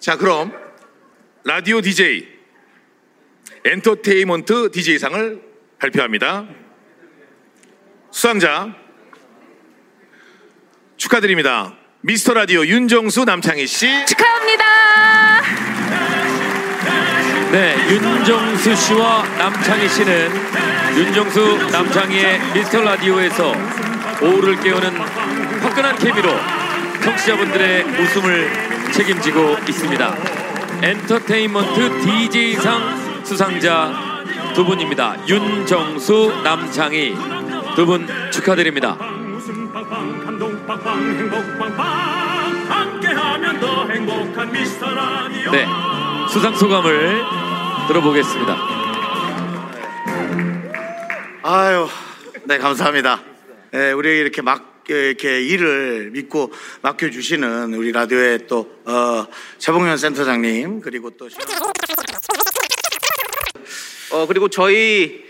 자, 그럼 라디오 DJ 엔터테인먼트 DJ상을 발표합니다. 수상자 축하드립니다. 미스터 라디오 윤정수 남창희 씨. 축하합니다. 네, 윤정수 씨와 남창희 씨는 윤정수 남창희의 미스터 라디오에서 오후를 깨우는 화끈한 케미로 청취자분들의 웃음을 책임지고 있습니다. 엔터테인먼트 DJ상 수상자 두 분입니다. 윤정수 남창희 두 분 축하드립니다. 네, 수상 소감을 들어보겠습니다. 아유, 네 감사합니다. 예, 우리 이렇게 막 이렇게 일을 믿고 맡겨주시는 우리 라디오의 또 어, 최봉현 센터장님 그리고 또 어 그리고 저희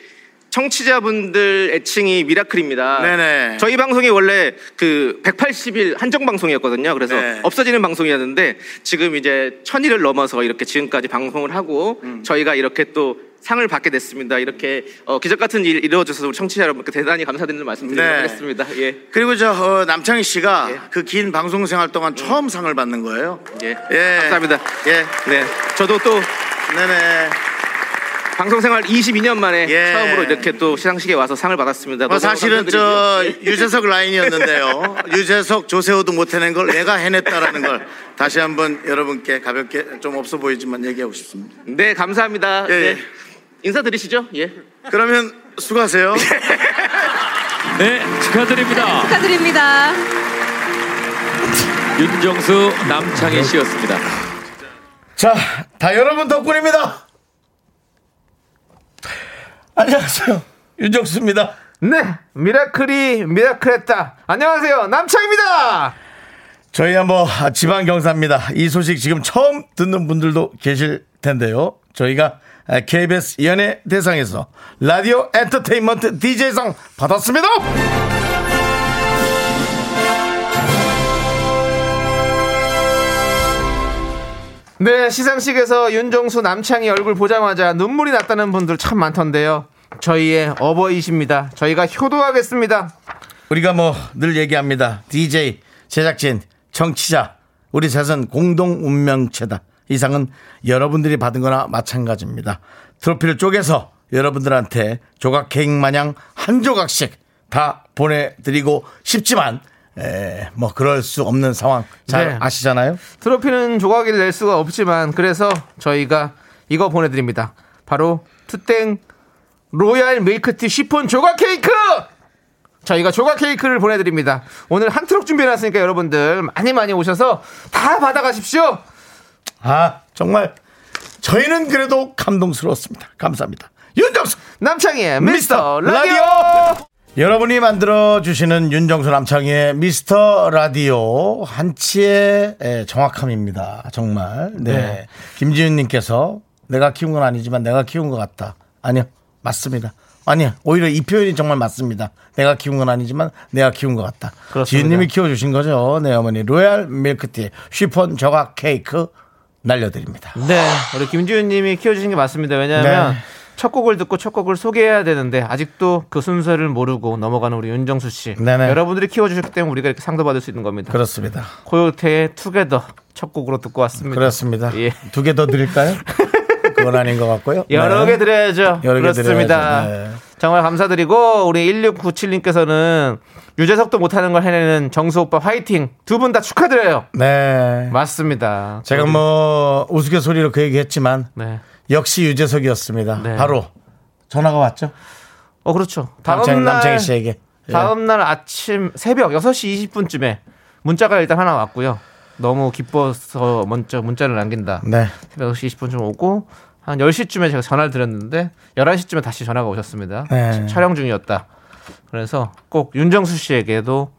청취자분들 애칭이 미라클입니다. 네네. 저희 방송이 원래 그 180일 한정 방송이었거든요. 그래서 네. 없어지는 방송이었는데 지금 이제 천일을 넘어서 이렇게 지금까지 방송을 하고 음. 저희가 이렇게 또 상을 받게 됐습니다. 이렇게 어, 기적 같은 일 이루어져서 우리 청취자 여러분께 대단히 감사드리는 말씀드리도록 네. 예. 그리고 저 어, 남창희 씨가 예. 그긴 방송 생활 동안 처음 상을 받는 거예요. 예. 예. 감사합니다. 예. 네. 저도 또 네네. 방송 생활 22년 만에 예. 처음으로 이렇게 또 시상식에 와서 상을 받았습니다. 뭐 사실은 저 감사드리고요. 유재석 라인이었는데요. 유재석 조세호도 못 해낸 걸 내가 해냈다라는 걸 다시 한번 여러분께 가볍게 좀 없어 보이지만 얘기하고 싶습니다. 네, 감사합니다. 예, 네. 예. 인사드리시죠. 예. 그러면 수고하세요. 네, 축하드립니다. 축하드립니다. 윤정수 남창희 씨였습니다. 자, 다 여러분 덕분입니다. 안녕하세요. 윤정수입니다. 네, 미라클이 미라클했다. 안녕하세요, 남창입니다. 저희야 뭐 지방 경사입니다. 이 소식 지금 처음 듣는 분들도 계실 텐데요. 저희가 KBS 연예 대상에서 라디오 엔터테인먼트 DJ상 받았습니다. 네, 시상식에서 윤정수 남창희 얼굴 보자마자 눈물이 났다는 분들 참 많던데요. 저희의 어버이십니다. 저희가 효도하겠습니다. 우리가 뭐 늘 얘기합니다. DJ, 제작진, 청취자, 우리 셋은 공동 운명체다. 이상은 여러분들이 받은 거나 마찬가지입니다. 트로피를 쪼개서 여러분들한테 조각 케이크 마냥 한 조각씩 다 보내드리고 싶지만, 에, 뭐 그럴 수 없는 상황 잘 네. 아시잖아요? 트로피는 조각을 낼 수가 없지만 그래서 저희가 이거 보내드립니다. 바로 투땡 로얄 밀크티 시폰 조각 케이크! 저희가 조각 케이크를 보내드립니다. 오늘 한 트럭 준비해놨으니까 여러분들 많이 많이 오셔서 다 받아가십시오. 아, 정말 저희는 그래도 감동스러웠습니다. 감사합니다. 윤정수! 남창희의 미스터 미스터 라디오! 여러분이 만들어 주시는 윤정수 남창희의 미스터 라디오 한치의 예, 정확함입니다. 정말. 네. 네. 김지윤 님께서 내가 키운 건 아니지만 내가 키운 것 같다. 아니요, 맞습니다. 아니요, 오히려 이 표현이 정말 맞습니다. 내가 키운 건 아니지만 내가 키운 것 같다. 지윤님이 키워주신 거죠. 네, 어머니. 로얄 밀크티 쉬폰 저각 케이크 날려드립니다. 네, 우리 김지윤님이 키워주신 게 맞습니다. 왜냐하면 네. 첫 곡을 듣고 첫 곡을 소개해야 되는데 아직도 그 순서를 모르고 넘어가는 우리 윤정수 씨. 네네. 여러분들이 키워주셨기 때문에 우리가 이렇게 상도 받을 수 있는 겁니다. 그렇습니다. 코요태의 투게더 첫 곡으로 듣고 왔습니다. 그렇습니다. 예. 두개 더 드릴까요? 그건 아닌 것 같고요. 여러 네. 개 드려야죠. 여러 개 그렇습니다. 드려야죠. 네. 정말 감사드리고 우리 1697님께서는 유재석도 못하는 걸 해내는 정수 오빠 화이팅 두 분 다 축하드려요. 네. 맞습니다. 제가 뭐 우스갯소리로 그 얘기했지만 네. 역시 유재석이었습니다. 네. 바로 전화가 왔죠. 어 그렇죠. 다음 남창, 날 남창희 씨에게. 예. 다음 날 아침 새벽 6시 20분쯤에 문자가 일단 하나 왔고요. 너무 기뻐서 먼저 문자를 남긴다. 네. 새벽 6시 20분쯤 오고 한 10시쯤에 제가 전화를 드렸는데 11시쯤에 다시 전화가 오셨습니다. 네. 촬영 중이었다. 그래서 꼭 윤정수 씨에게도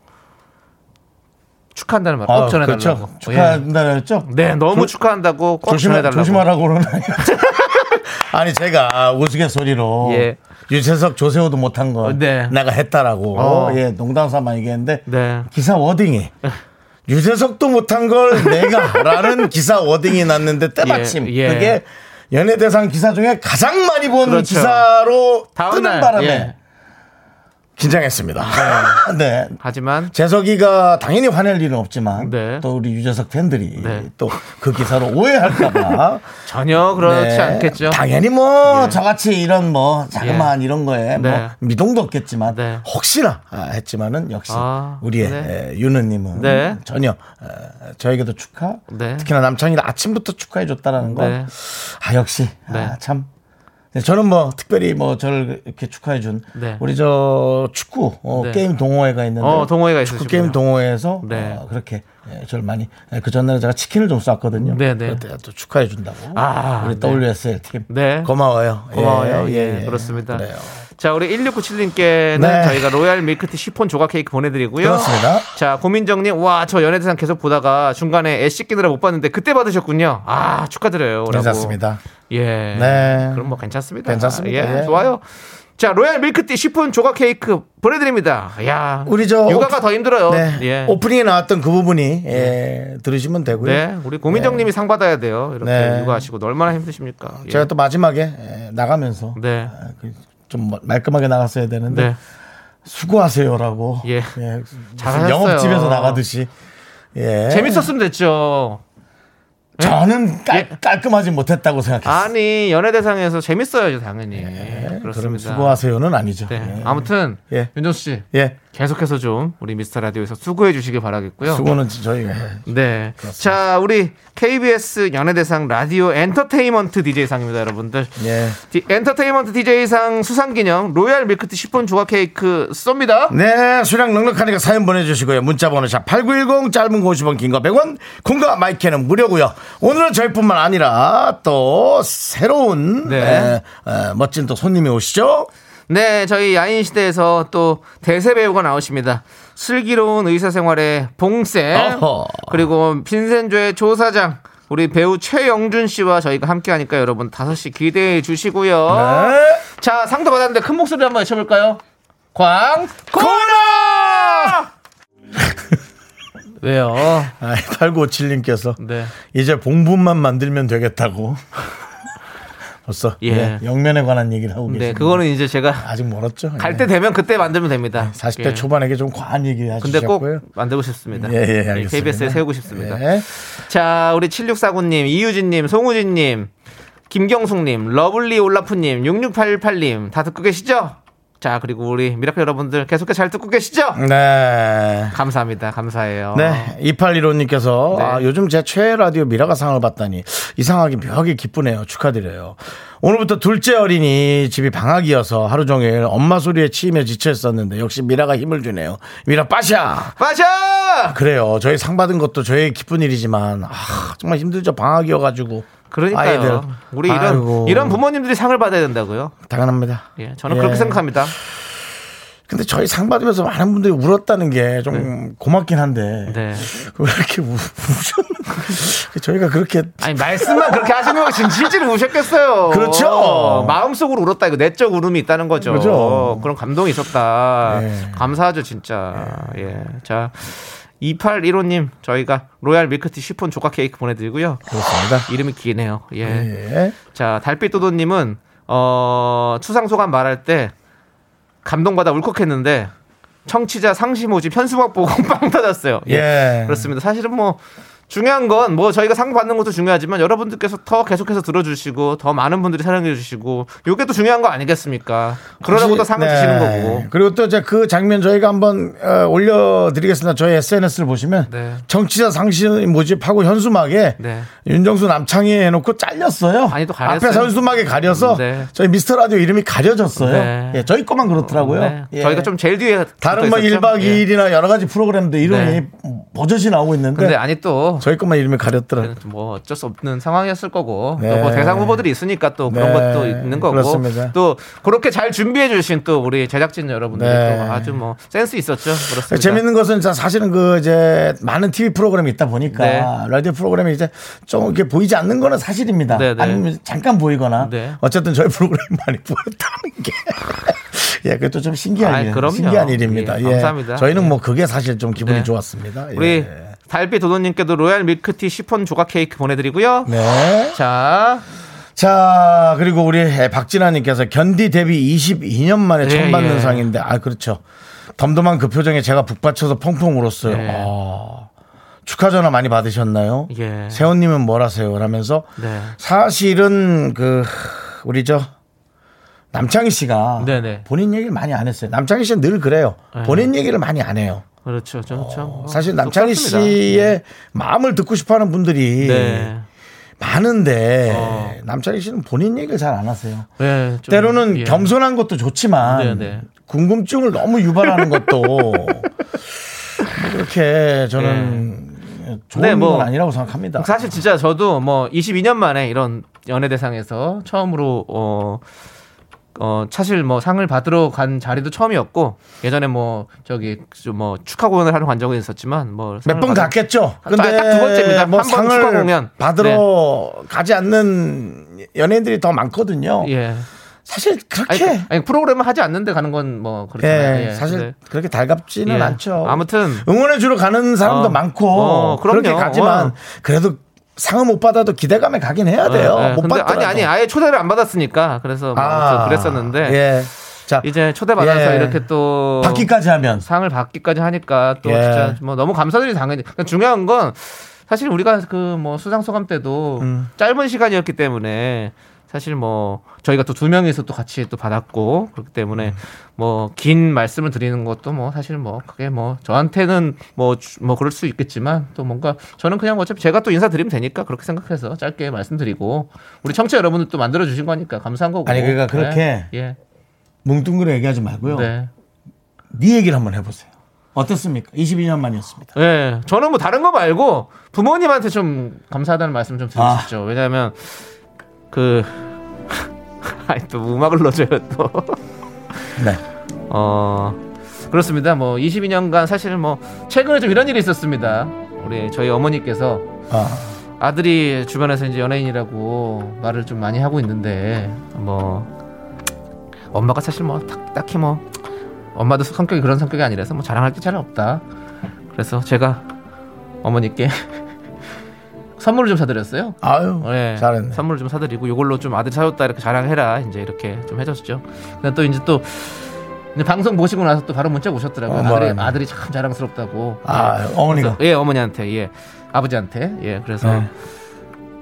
축하한다는 말꼭 아, 전해달라고. 그렇죠. 예. 축하한다는 했죠? 네, 너무 조- 축하한다고 꼭 조심하, 전해달라고. 조심하라고 그러는 아니 제가 우스갯소리로 예. 유재석 조세호도 못한 거 어, 네. 내가 했다라고 어. 예 농담 삼아 얘기했는데 네. 기사 워딩이 유재석도 못한 걸 내가라는 기사 워딩이 났는데 때마침 예, 예. 그게 연예대상 기사 중에 가장 많이 본 그렇죠. 기사로 뜨는 날, 바람에 예. 긴장했습니다. 네. 하지만 재석이가 당연히 화낼 일은 없지만 네. 또 우리 유재석 팬들이 네. 또그 기사로 오해할까봐 전혀 그렇지 네. 않겠죠. 당연히 뭐 예. 저같이 이런 뭐 자그마한 이런 거에 뭐 네. 미동도 없겠지만 네. 혹시나 아, 했지만은 역시 아, 우리의 네. 에, 윤우님은 네. 전혀 에, 저에게도 축하 네. 특히나 남창이를 아침부터 축하해 줬다는 거. 네. 아 역시 네. 아, 참. 네, 저는 뭐 특별히 뭐 저를 이렇게 축하해 준 네. 우리 저 축구 어, 네. 게임 동호회가 있는데 어, 동호회가 축구. 게임 동호회에서 네. 어, 그렇게 예, 저를 많이 예, 그 전날에 제가 치킨을 좀 쐈거든요. 네, 네. 그때 또 축하해 준다고. 아, 우리 네. WSL 팀. 네. 고마워요. 고마워요. 예, 예, 예, 예. 그렇습니다. 그래요. 자, 우리 1697님께는 네. 저희가 로얄 밀크티 시폰 조각 케이크 보내드리고요. 그렇습니다. 자, 고민정님, 와, 저 연예대상 계속 보다가 중간에 애 씻기느라 못 봤는데 그때 받으셨군요. 아, 축하드려요. 라고. 괜찮습니다. 예. 네. 그럼 뭐 괜찮습니다. 괜찮습니다. 예, 예. 좋아요. 자, 로얄 밀크티 시폰 조각 케이크 보내드립니다. 야, 우리 저 육아가 오프- 더 힘들어요. 네. 예. 오프닝에 나왔던 그 부분이 예, 들으시면 되고요. 네, 우리 고민정님이 상 받아야 돼요. 이렇게 네. 육아하시고 얼마나 힘드십니까? 예. 제가 또 마지막에 예, 나가면서 네, 아, 그 좀 말끔하게 나갔어야 되는데 네. 수고하세요라고 예. 무슨 잘하셨어요. 영업집에서 나가듯이 예. 재밌었으면 됐죠. 저는 깔, 깔끔하지 못했다고 생각했어요. 아니 연예 대상에서 재밌어야죠 당연히 네, 그럼 그렇습니다. 수고하세요는 아니죠. 네. 예. 아무튼 예. 윤정수 씨 예. 계속해서 좀 우리 미스터 라디오에서 수고해 주시길 바라겠고요. 수고는 저희가 해. 네. 자 우리 KBS 연예 대상 라디오 엔터테인먼트 DJ상입니다, 여러분들. 예. 디- 엔터테인먼트 DJ상 수상 기념 로얄 밀크티 시폰 조각 케이크 쏩니다. 네, 수량 넉넉하니까 사연 보내주시고요. 문자번호 샵 8910 짧은 거 50원, 긴 거 100원, 콩과 마이크는 무료고요. 오늘은 저희뿐만 아니라 또 새로운 네. 에, 에, 멋진 또 손님이 오시죠. 네, 저희 야인 시대에서 또 대세 배우가 나오십니다. 슬기로운 의사 생활의 봉쌤 어허. 그리고 빈센조의 조사장 우리 배우 최영준 씨와 저희가 함께 하니까 여러분 5시 기대해 주시고요. 네. 자, 상도 받았는데 큰 목소리 한번 외쳐 볼까요? 광 코너! 왜요? 아, 8957님께서 네. 이제 봉분만 만들면 되겠다고. 벌써 예. 예, 영면에 관한 얘기를 하고 계십니다. 네, 그거는 이제 제가 아직 멀었죠. 갈 때 되면 그때 만들면 됩니다. 40대 예. 초반에게 좀 과한 얘기 근데 꼭. 만들고 싶습니다. 예, 예, 알겠습니다. KBS에 세우고 싶습니다. 예. 자, 우리 7649님, 이유진님, 송우진님, 김경숙님, 러블리 올라프님, 6688님, 다 듣고 계시죠? 자, 그리고 우리 미라클 여러분들 계속해서 잘 듣고 계시죠? 네. 감사합니다. 감사해요. 네, 2815님께서 네. 아, 요즘 제 최애 라디오 미라가 상을 받다니 이상하게 묘하게 기쁘네요. 축하드려요. 오늘부터 둘째 어린이 집이 방학이어서 하루 종일 엄마 소리에 치임에 지쳐 있었는데 역시 미라가 힘을 주네요. 미라 빠샤! 빠샤! 그래요. 저희 상 받은 것도 저의 기쁜 일이지만 아, 정말 힘들죠. 방학이어가지고. 그러니까요. 아이들. 우리 이런, 아이고. 이런 부모님들이 상을 받아야 된다고요? 당연합니다. 예, 저는 예. 그렇게 생각합니다. 근데 저희 상 받으면서 많은 분들이 울었다는 게좀 고맙긴 한데 네. 왜 이렇게 우, 우셨는지 저희가 그렇게 아니, 말씀만 그렇게 하시는 거 지금 실제로 우셨겠어요. 그렇죠. 마음속으로 울었다. 이거 내적 울음이 있다는 거죠. 그죠. 그런 감동이 있었다. 예. 감사하죠, 진짜. 예. 자. 2815님, 저희가 로얄 밀크티 시폰 조각 케이크 보내드리고요. 그렇습니다. 이름이 기네요. 예. 예. 자, 달빛도도님은, 어, 추상 소감 말할 때 감동받아 울컥했는데, 청취자 상시 모집 현수막 보고 빵 터졌어요. 예. 그렇습니다. 사실은 뭐 중요한 건 뭐 저희가 상 받는 것도 중요하지만 여러분들께서 더 계속해서 들어주시고 더 많은 분들이 사랑해 주시고 요게 또 중요한 거 아니겠습니까? 그러라고 또 상을 네. 주시는 거고. 그리고 또 이제 그 장면 저희가 한번 어, 올려드리겠습니다. 저희 SNS를 보시면 네. 정치자 상신 모집하고 현수막에 네. 윤정수 남창희 해놓고 잘렸어요. 아니, 또 가렸어요. 앞에 현수막에 가려서 네. 저희 미스터 라디오 이름이 가려졌어요. 네. 예, 저희 것만 그렇더라고요. 네. 예. 저희가 좀 제일 뒤에 다른 뭐 붙어 있었죠. 1박 예. 2일이나 여러 가지 프로그램들 이름이 네. 버젓이 나오고 있는데 근데 아니 또 저희 것만 이름이 가렸더라. 그때는 뭐 어쩔 수 없는 상황이었을 거고 네. 또뭐 대상 후보들이 있으니까 또 그런 네. 것도 있는 거고 그렇습니다. 또 그렇게 잘 준비해 주신 또 우리 제작진 여러분들이 네. 또 아주 뭐 센스 있었죠. 그렇습니다. 재밌는 것은 자, 사실은 그 이제 많은 TV 프로그램이 있다 보니까 네. 라디오 프로그램이 이제 좀 이렇게 보이지 않는 거는 사실입니다. 네, 네. 아니면 잠깐 보이거나 네. 어쨌든 저희 프로그램이 많이 보였다는 게. 예, 그것도 좀 신기한 일. 신기한 일입니다. 예, 예, 감사합니다. 저희는 예. 뭐 그게 사실 좀 기분이 네. 좋았습니다. 예. 우리 달빛 도도님께도 로얄 밀크티 시폰 조각 케이크 보내드리고요. 네. 자, 자, 그리고 우리 박진아님께서 견디 데뷔 22년 만에 처음 예, 받는 예. 상인데, 아, 그렇죠. 덤덤한 그 표정에 제가 북받쳐서 펑펑 울었어요. 예. 아, 축하 전화 많이 받으셨나요? 예. 세훈님은 뭘 하세요? 라면서 네. 사실은 그, 우리 저, 남창희 씨가 네네. 본인 얘기를 많이 안 했어요. 남창희 씨는 늘 그래요. 네. 본인 얘기를 많이 안 해요. 그렇죠. 좀, 참, 어, 뭐 사실 남창희. 씨의 마음을 듣고 싶어 하는 분들이 네. 많은데 어. 남창희 씨는 본인 얘기를 잘 안 하세요. 네, 좀, 때로는 예. 겸손한 것도 좋지만 네, 네. 궁금증을 너무 유발하는 것도 뭐 그렇게 저는 좋은 네, 뭐 건 아니라고 생각합니다. 사실 진짜 저도 뭐 22년 만에 이런 연예대상에서 처음으로 어, 어 사실 뭐 상을 받으러 간 자리도 처음이었고 예전에 뭐 저기 좀뭐 축하 공연을 하러 간 적은 있었지만 뭐몇 상을 번 갔겠죠. 딱- 딱두 번째입니다. 뭐 한번 축하 상을 공연. 받으러 가지 않는 연예인들이 더 많거든요. 예. 사실 그렇게 아니, 아니 프로그램을 하지 않는데 가는 건뭐 예, 그렇잖아요. 예. 사실 근데 그렇게 달갑지는 예. 않죠. 아무튼 응원해 주러 가는 사람도 어. 많고 어. 그렇게 가지만 어. 그래도 상을 못 받아도 기대감에 가긴 해야 돼요. 예, 예. 못 받더라도. 아니 아니 아예 초대를 안 받았으니까 그래서 뭐 아무튼 그랬었는데 예. 자 이제 초대 받아서 예. 이렇게 또 받기까지 하면 상을 받기까지 하니까 또 예. 진짜 뭐 너무 감사드리 당연히 그러니까 중요한 건 사실 우리가 그 뭐 수상 소감 때도 음. 짧은 시간이었기 때문에 사실 뭐 저희가 또 두 명이서 또 같이 또 받았고 그렇기 때문에 음. 뭐긴 말씀을 드리는 것도 뭐 사실 뭐 그게 뭐 저한테는 뭐뭐 그럴 수 있겠지만 또 뭔가 저는 그냥 어차피 제가 또 인사드리면 되니까 그렇게 생각해서 짧게 말씀드리고 우리 청취자 여러분들 또 만들어 주신 거니까 감사한 거고 아니, 그러니까 그렇게 예, 뭉뚱그려 얘기하지 말고요. 네. 네 얘기를 한번 해보세요. 어떻습니까? 22년 만이었습니다. 예, 저는 뭐 다른 거 말고 부모님한테 좀 감사하다는 말씀 좀 드리고 아. 싶죠. 왜냐하면 그 아니 또 음악을 넣어줘요 또. 네. 어 그렇습니다. 뭐 22년간 사실 뭐 최근에 좀 이런 일이 있었습니다. 우리 저희 어머니께서 아, 아들이 주변에서 이제 연예인이라고 말을 좀 많이 하고 있는데 뭐 엄마가 사실 뭐 딱, 딱히 뭐 엄마도 성격이 그런 성격이 아니라서 뭐 자랑할 게 잘 없다. 그래서 제가 어머니께 선물을 좀 사드렸어요. 아유, 네, 잘했네. 선물을 좀 사드리고 이걸로 좀 아들 사줬다 이렇게 자랑해라 이제 이렇게 좀 해줬죠. 근데 또 이제 또 이제 방송 보시고 나서 또 바로 문자 오셨더라고요. 어, 아들이? 아들이 참 자랑스럽다고. 아, 예. 어머니가. 그래서, 예, 어머니한테, 예, 아버지한테, 예, 그래서 네.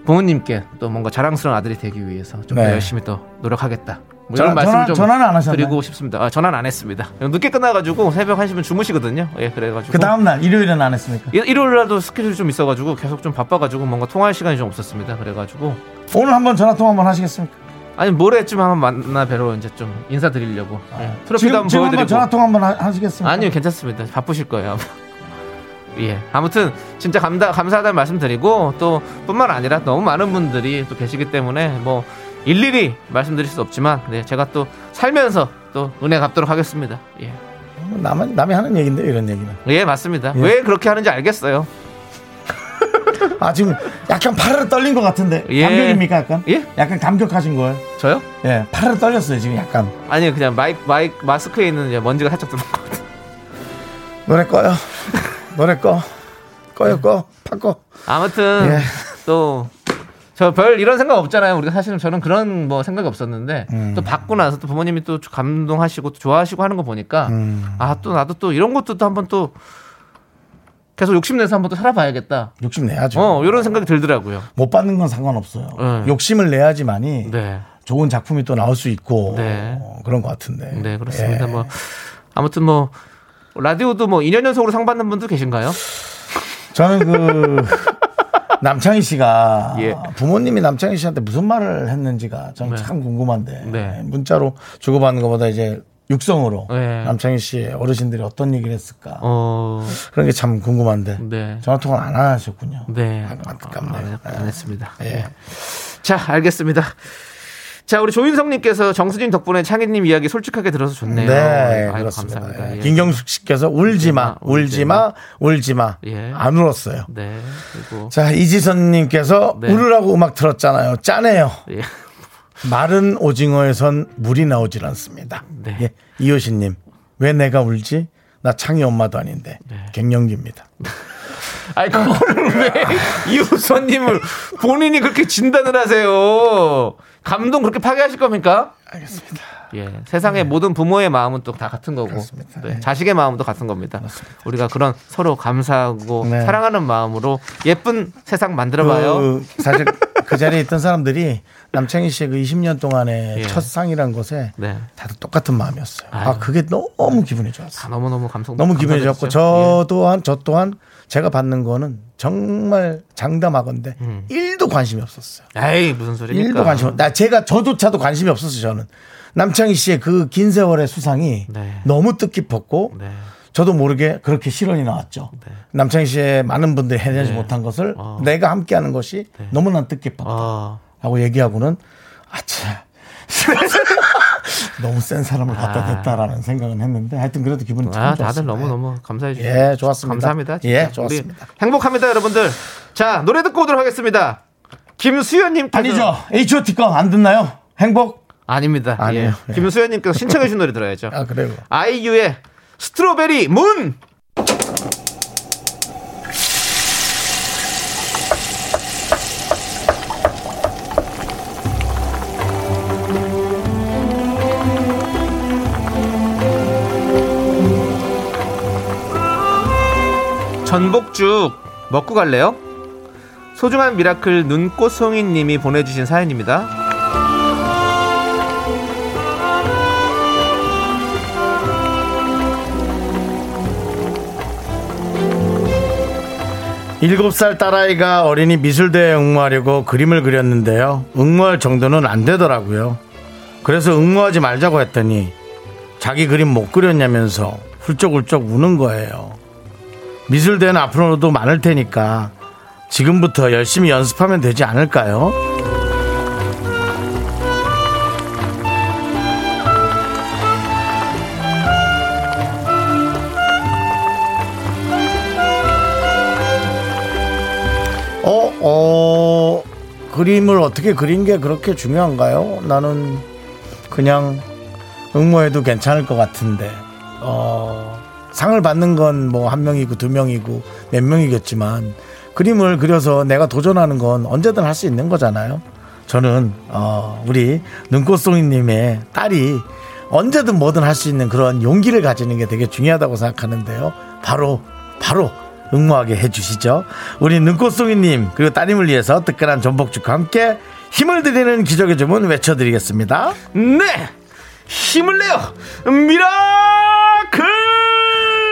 부모님께 또 뭔가 자랑스러운 아들이 되기 위해서 좀 더 네. 열심히 또 노력하겠다. 뭐 전화- 이런 말씀 좀 전화는 안 하셨나요? 드리고 싶습니다. 아, 전화는 안 했습니다. 늦게 끝나가지고 새벽 1시면 주무시거든요. 예, 그래가지고. 그 다음 날 일요일은 안 했습니까? 일- 일요일날도 스케줄이 좀 있어가지고 계속 좀 바빠가지고 뭔가 통화할 시간이 좀 없었습니다. 그래가지고 오늘 한번 전화 통화 한번 하시겠습니까? 아니 모레쯤 한번 만나 뵈러 이제 좀 인사드리려고. 예. 트로피도 아, 지금, 한번 지금 보여드리고. 전화 통화 한번 하- 하시겠습니까? 아니요 괜찮습니다. 바쁘실 거예요. 아마. 예. 아무튼 진짜 감다, 감사하다는 말씀 드리고 또 뿐만 아니라 너무 많은 분들이 또 계시기 때문에 뭐 일일이 말씀드릴 수 없지만 네, 제가 또 살면서 또 은혜 갚도록 하겠습니다. 예. 남은 남이 하는 얘기인데 이런 얘기는. 예, 맞습니다. 예. 왜 그렇게 하는지 알겠어요. 아 지금 약간 파르르 떨린 것 같은데 예. 감격입니까 약간? 예? 약간 감격하신 거예요? 저요? 예, 파르르 떨렸어요 지금 약간. 아니요, 그냥 마이크, 마이크, 마스크에 있는 먼지가 살짝 들어온 것 같아요. 노래 꺼요. 노래 꺼. 꺼요 꺼. 바꿔. 아무튼 예. 또 저 별 이런 생각 없잖아요. 우리가 사실은 저는 그런 뭐 생각이 없었는데 음. 또 받고 나서 또 부모님이 또 감동하시고 또 좋아하시고 하는 거 보니까 음. 아또 나도 또 이런 것도 또 한번 또 계속 욕심내서 한번 또 살아봐야겠다. 욕심 내야죠. 어 이런 생각이 들더라고요. 못 받는 건 상관없어요. 네. 욕심을 내야지만이 네, 좋은 작품이 또 나올 수 있고 네. 어, 그런 것 같은데. 네 그렇습니다. 예. 뭐 아무튼 뭐 라디오도 뭐 2년 연속으로 상 받는 분도 계신가요? 저는 그 남창희 씨가 예. 부모님이 남창희 씨한테 무슨 말을 했는지가 저는 네. 참 궁금한데 네. 문자로 주고받는 것보다 이제 육성으로 네. 남창희 씨의 어르신들이 어떤 얘기를 했을까 어, 그런 게 참 궁금한데 네. 전화 통화 안 하셨군요. 네. 아, 안타깝네요. 안, 안 했습니다. 예. 자, 알겠습니다. 자, 우리 조인성님께서 정수진 덕분에 창희님 이야기 솔직하게 들어서 좋네요. 네, 그렇습니다. 감사합니다. 예. 예. 김경숙 씨께서 울지 마, 울지 마, 울지 마. 예. 안 울었어요. 네, 그리고 자, 이지선님께서 네. 울으라고 음악 틀었잖아요. 짜네요. 예. 마른 오징어에선 물이 나오질 않습니다. 네. 예. 이효신님, 왜 내가 울지? 나 창희 엄마도 아닌데. 네. 갱년기입니다. 아니 그거를 왜 이우선님을 본인이 그렇게 진단을 하세요? 감동 그렇게 파괴하실 겁니까? 알겠습니다. 예, 세상의 모든 부모의 마음은 또 다 같은 거고. 네, 네. 자식의 마음도 같은 겁니다. 우리가 그런 서로 감사하고 네. 사랑하는 마음으로 예쁜 세상 만들어봐요. 그 사실 그 자리에 있던 사람들이 남창희 씨의 그 20년 동안의 예. 첫 상이라는 것에 네, 다들 똑같은 마음이었어요. 아, 아유. 그게 너무 기분이 다 좋았어요. 너무 너무 감성 너무 기분이 좋았고 감사드리죠. 저 또한 저 또한 제가 받는 거는 정말 장담하건데 음. 일 1도 관심이 없었어요. 예. 에이 무슨 소리입니까? 1도 관심 없. 나 제가 저조차도 관심이 없었어요. 저는 남창희 씨의 그 긴 세월의 수상이 네. 너무 뜻깊었고 네, 저도 모르게 그렇게 실언이 나왔죠. 남창희 씨의 많은 분들이 해내지 네. 못한 것을 어. 내가 함께하는 것이 너무나 뜻깊었다. 어, 라고 얘기하고는 아차 너무 센 사람을 갖다 댔다라는 생각은 했는데 하여튼 그래도 기분이 참 아, 좋았습니다. 다들 너무 너무 감사해 주셔서 예, 좋았습니다. 감사합니다. 진짜. 예, 좋았습니다. 우리 행복합니다, 여러분들. 자, 노래 듣고 오도록 하겠습니다. 김수현님께서 아니죠. H.O.T 거안 듣나요? 행복? 아닙니다. 아니에요. 예. 김수현 님께서 신청해 주신 노래 들어야죠. 아 그래요. 아이유의 스트로베리 문. 전복죽 먹고 갈래요? 소중한 미라클 눈꽃송이님이 보내주신 사연입니다. 일곱 살 딸아이가 어린이 미술대회에 응모하려고 그림을 그렸는데요. 응모할 정도는 안 되더라고요. 그래서 응모하지 말자고 했더니 자기 그림 못 그렸냐면서 훌쩍훌쩍 우는 거예요. 미술대회는 앞으로도 많을 테니까 지금부터 열심히 연습하면 되지 않을까요? 어, 어, 그림을 어떻게 그린 게 그렇게 중요한가요? 나는 그냥 응모해도 괜찮을 것 같은데, 어, 상을 받는 건 뭐 한 명이고 두 명이고 몇 명이겠지만, 그림을 그려서 내가 도전하는 건 언제든 할 수 있는 거잖아요. 저는, 어, 우리 눈꽃송이님의 딸이 언제든 뭐든 할 수 있는 그런 용기를 가지는 게 되게 중요하다고 생각하는데요. 바로, 바로 응모하게 해주시죠. 우리 눈꽃송이님 그리고 따님을 위해서 뜨끈한 전복죽과 함께 힘을 드리는 기적의 주문 외쳐드리겠습니다. 네! 힘을 내요! 미라클!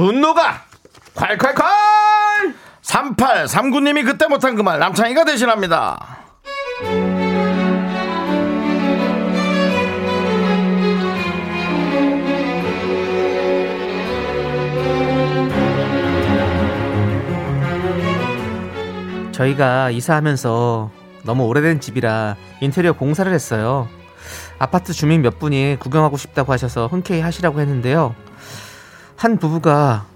분노가 콸콸콸! 3839님이 그때 못한 그 말 남창희가 대신합니다. 저희가 이사하면서 너무 오래된 집이라 인테리어 공사를 했어요. 아파트 주민 몇 분이 구경하고 싶다고 하셔서 흔쾌히 하시라고 했는데요. 한 부부가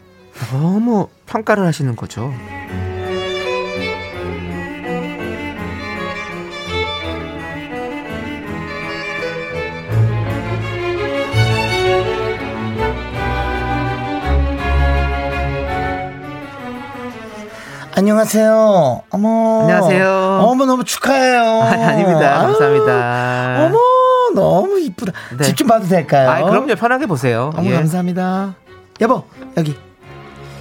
너무 평가를 하시는 거죠. 안녕하세요. 어머. 안녕하세요. 어머, 너무 축하해요. 아, 아닙니다. 아유, 감사합니다. 어머, 너무 이쁘다. 네. 집좀 봐도 될까요? 아, 그럼요. 편하게 보세요. 어머, 예. 감사합니다. 여보, 여기.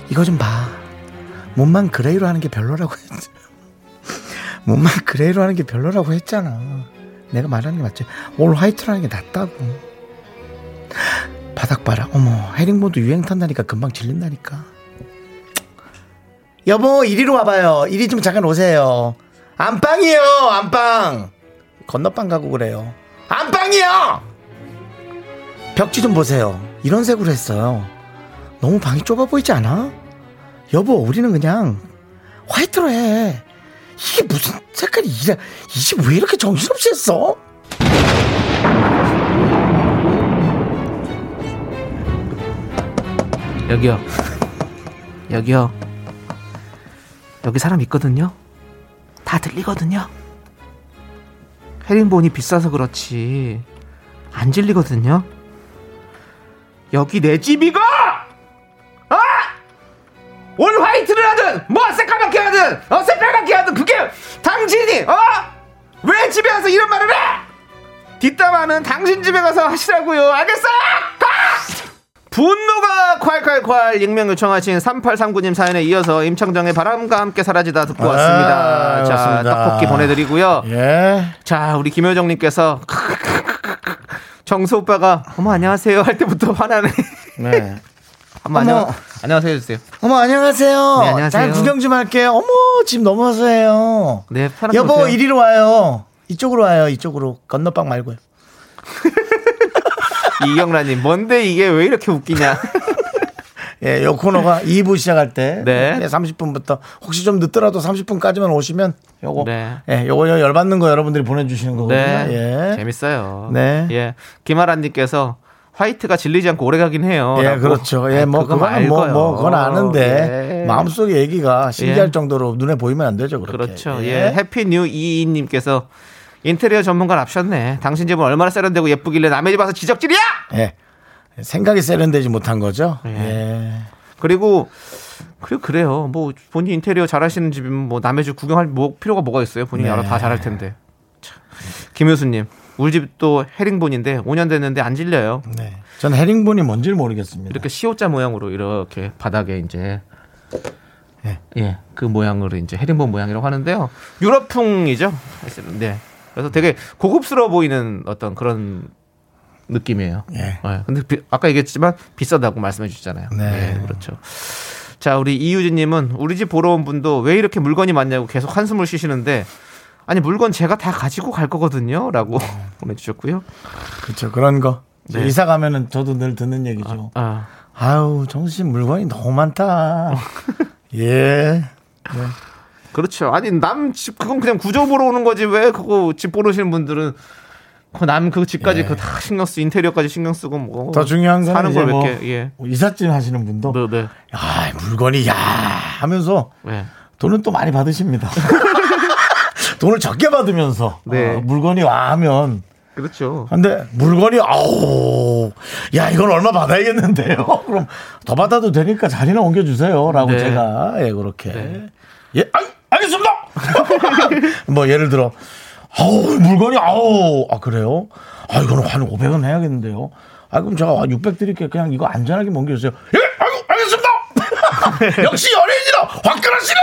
이거 좀 봐. 문만 gray로 하는 게 별로라고 했지. 문만 gray로 하는 게 별로라고 했잖아. 내가 말하는 게 맞지. all white로 하는 게 낫다고. 바닥 봐라. 어머, 헤링본 유행 탄다니까 금방 질린다니까. 여보, 이리로 와봐요. 이리 좀 잠깐 오세요. 안방이요, 안방. 건너방 가고 그래요. 안방이요! 벽지 좀 보세요. 이런 색으로 했어요. 너무 방이 좁아 보이지 않아? 여보, 우리는 그냥 화이트로 해. 이게 무슨 색깔이 이래? 이게 왜 이렇게 정신없이 했어? 여기요. 여기요. 여기 사람 있거든요. 다 들리거든요. 헤링본이 비싸서 그렇지. 안 질리거든요. 여기 내 집이고! 어? 올 화이트를 하든, 뭐 새까맣게 하든, 어, 새빨갛게 하든, 그게 당신이, 어? 왜 집에 와서 이런 말을 해? 뒷담화는 당신 집에 가서 하시라고요. 알겠어요? 아! 분노가 콸콸콸 익명 요청하신 3839님 사연에 이어서 임창정의 바람과 함께 사라지다 듣고 왔습니다. 아, 자, 맞습니다. 떡볶이 보내드리고요. 예. 자, 우리 김효정님께서 정수 오빠가 어머 안녕하세요 할 때부터 화나네. 네. 한번 어머. 안녕, 안녕하세요 해주세요. 어머, 안녕하세요. 네, 안녕하세요. 잘 구경 좀 할게요. 어머, 집 넘어서 해요. 네, 여보, 오세요. 이리로 와요. 이쪽으로 와요, 이쪽으로. 건너방 말고요. 이경란님 뭔데 이게 왜 이렇게 웃기냐? 예, 요 코너가 2부 시작할 때. 네. 예, 30분부터. 혹시 좀 늦더라도 30분까지만 오시면 요거. 네. 예, 요거 열받는 거 여러분들이 보내 주시는 거거든요. 네, 예. 재밌어요. 네. 예, 김아란 님께서 화이트가 질리지 않고 오래 가긴 해요. 예. 그렇죠. 예, 아, 뭐, 그거는 뭐. 뭐, 그건 아는데, 예. 마음속의 얘기가 신기할 예. 정도로 눈에 보이면 안 되죠, 그렇게. 그렇죠. 예. 해피 뉴 이이님께서 인테리어 전문가 납셨네. 당신 집은 얼마나 세련되고 예쁘길래 남의 집 와서 지적질이야! 예. 생각이 세련되지 못한 거죠. 예. 예. 그리고 그리고 그래요. 뭐 본인 인테리어 잘하시는 집이면 뭐 남의 집 구경할 뭐 필요가 뭐가 있어요. 본인이 네. 알아 다 잘할 텐데. 참. 김효수님, 우리 집도 헤링본인데 5년 됐는데 안 질려요. 네. 전 헤링본이 뭔지를 모르겠습니다. 이렇게 시옷자 모양으로 이렇게 바닥에 이제 예. 예, 그 모양으로 이제 헤링본 모양이라고 하는데요. 유럽풍이죠. 네. 그래서 되게 고급스러워 보이는 어떤 그런 느낌이에요. 예. 근데 비- 아까 얘기했지만 비싸다고 말씀해 주셨잖아요. 네. 예, 그렇죠. 자, 우리 이유진 님은 우리 집 보러 온 분도 왜 이렇게 물건이 많냐고 계속 한숨을 쉬시는데 아니 물건 제가 다 가지고 갈 거거든요.라고 보내주셨고요. 그렇죠. 그런 거. 네. 이사 가면은 저도 늘 듣는 얘기죠. 아, 아. 유 정신 물건이 너무 많다. 예. 그렇죠. 아니 남 집 그건 그냥 구조 보러 오는 거지 왜 그거 집 보러 오시는 분들은 그남그 집까지 예. 그다 신경 쓰 인테리어까지 신경 쓰고 뭐 더 중요한 거는 사는 이제 걸 뭐. 예. 이삿짐 하시는 분도 네, 네. 야 물건이 야 하면서 네. 돈은 또 많이 받으십니다. 돈을 적게 받으면서 네. 어, 물건이 와 하면 그렇죠. 근데 물건이 아우 야 이건 얼마 받아야겠는데요. 그럼 더 받아도 되니까 자리나 옮겨주세요라고 네. 제가 예 그렇게 네. 예 아, 알겠습니다. 뭐 예를 들어 아우 물건이 아우 아 그래요? 아 이거는 한 500원 해야겠는데요. 아 그럼 제가 한600 드릴게요. 그냥 이거 안전하게 옮겨주세요. 예 아이고 알겠습니다. 역시 연예인이라 화끈하시네.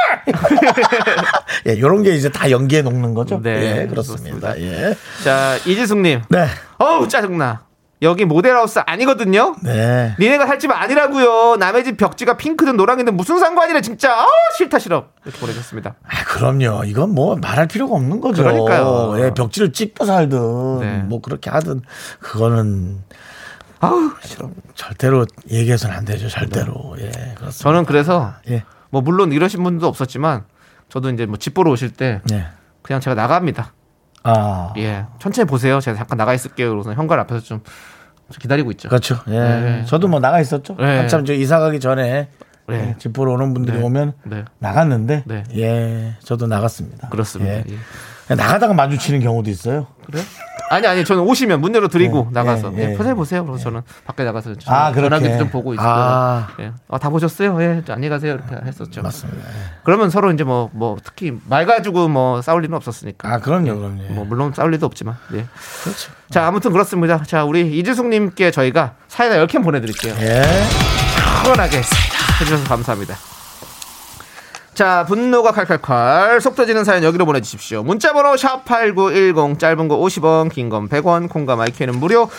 예, 요런 게 이제 다 연기에 녹는 거죠. 네, 예, 그렇습니다. 예. 자 이지숙님. 네. 어우 짜증나. 여기 모델하우스 아니거든요. 네. 니네가 살 집 아니라고요. 남의 집 벽지가 핑크든 노랑이든 무슨 상관이래 진짜. 어 싫다 싫어. 이렇게 보내셨습니다. 아, 그럼요. 이건 뭐 말할 필요가 없는 거죠. 그러니까요. 예, 벽지를 찍고 살든 네. 뭐 그렇게 하든 그거는 아우 절대로 얘기해서는 안 되죠. 절대로. 예, 그렇습니다. 저는 그래서 예. 뭐 물론 이러신 분도 없었지만 저도 이제 뭐집 보러 오실 때 예. 그냥 제가 나갑니다. 아. 예, 천천히 보세요. 제가 잠깐 나가 있을게요. 그래서 현관 앞에서 좀 기다리고 있죠. 그렇죠. 예. 네. 저도 뭐 나가 있었죠. 네. 한참 저 이사 가기 전에 네. 예, 집 보러 오는 분들이 네. 오면 네. 나갔는데 네. 예, 저도 나갔습니다. 그렇습니다. 예. 예. 나가다가 마주치는 경우도 있어요. 그래? 아니 아니 저는 오시면 문 열어 드리고 예, 나가서 예, 예, 예. 편하게 보세요. 그래서 저는 밖에 나가서 좀 아. 전화기도 좀 보고 있고 아. 예. 아, 다 보셨어요? 예, 안녕히 가세요. 이렇게 했었죠. 맞습니다. 예. 그러면 서로 이제 뭐뭐 특히 말 가지고 뭐 싸울 일은 없었으니까. 아, 그럼요, 그럼요. 뭐 물론 싸울 일도 없지만. 예. 그렇죠. 자 아무튼 그렇습니다. 자 우리 이지숙님께 저희가 사이다 10캔 보내드릴게요. 예. 시원하게 해주셔서 감사합니다. 자, 분노가 칼칼칼 속 터지는 사연 여기로 보내주십시오. 문자번호 샵 8910 짧은 거 50원 긴 건 100원 콩과 마이크는 무료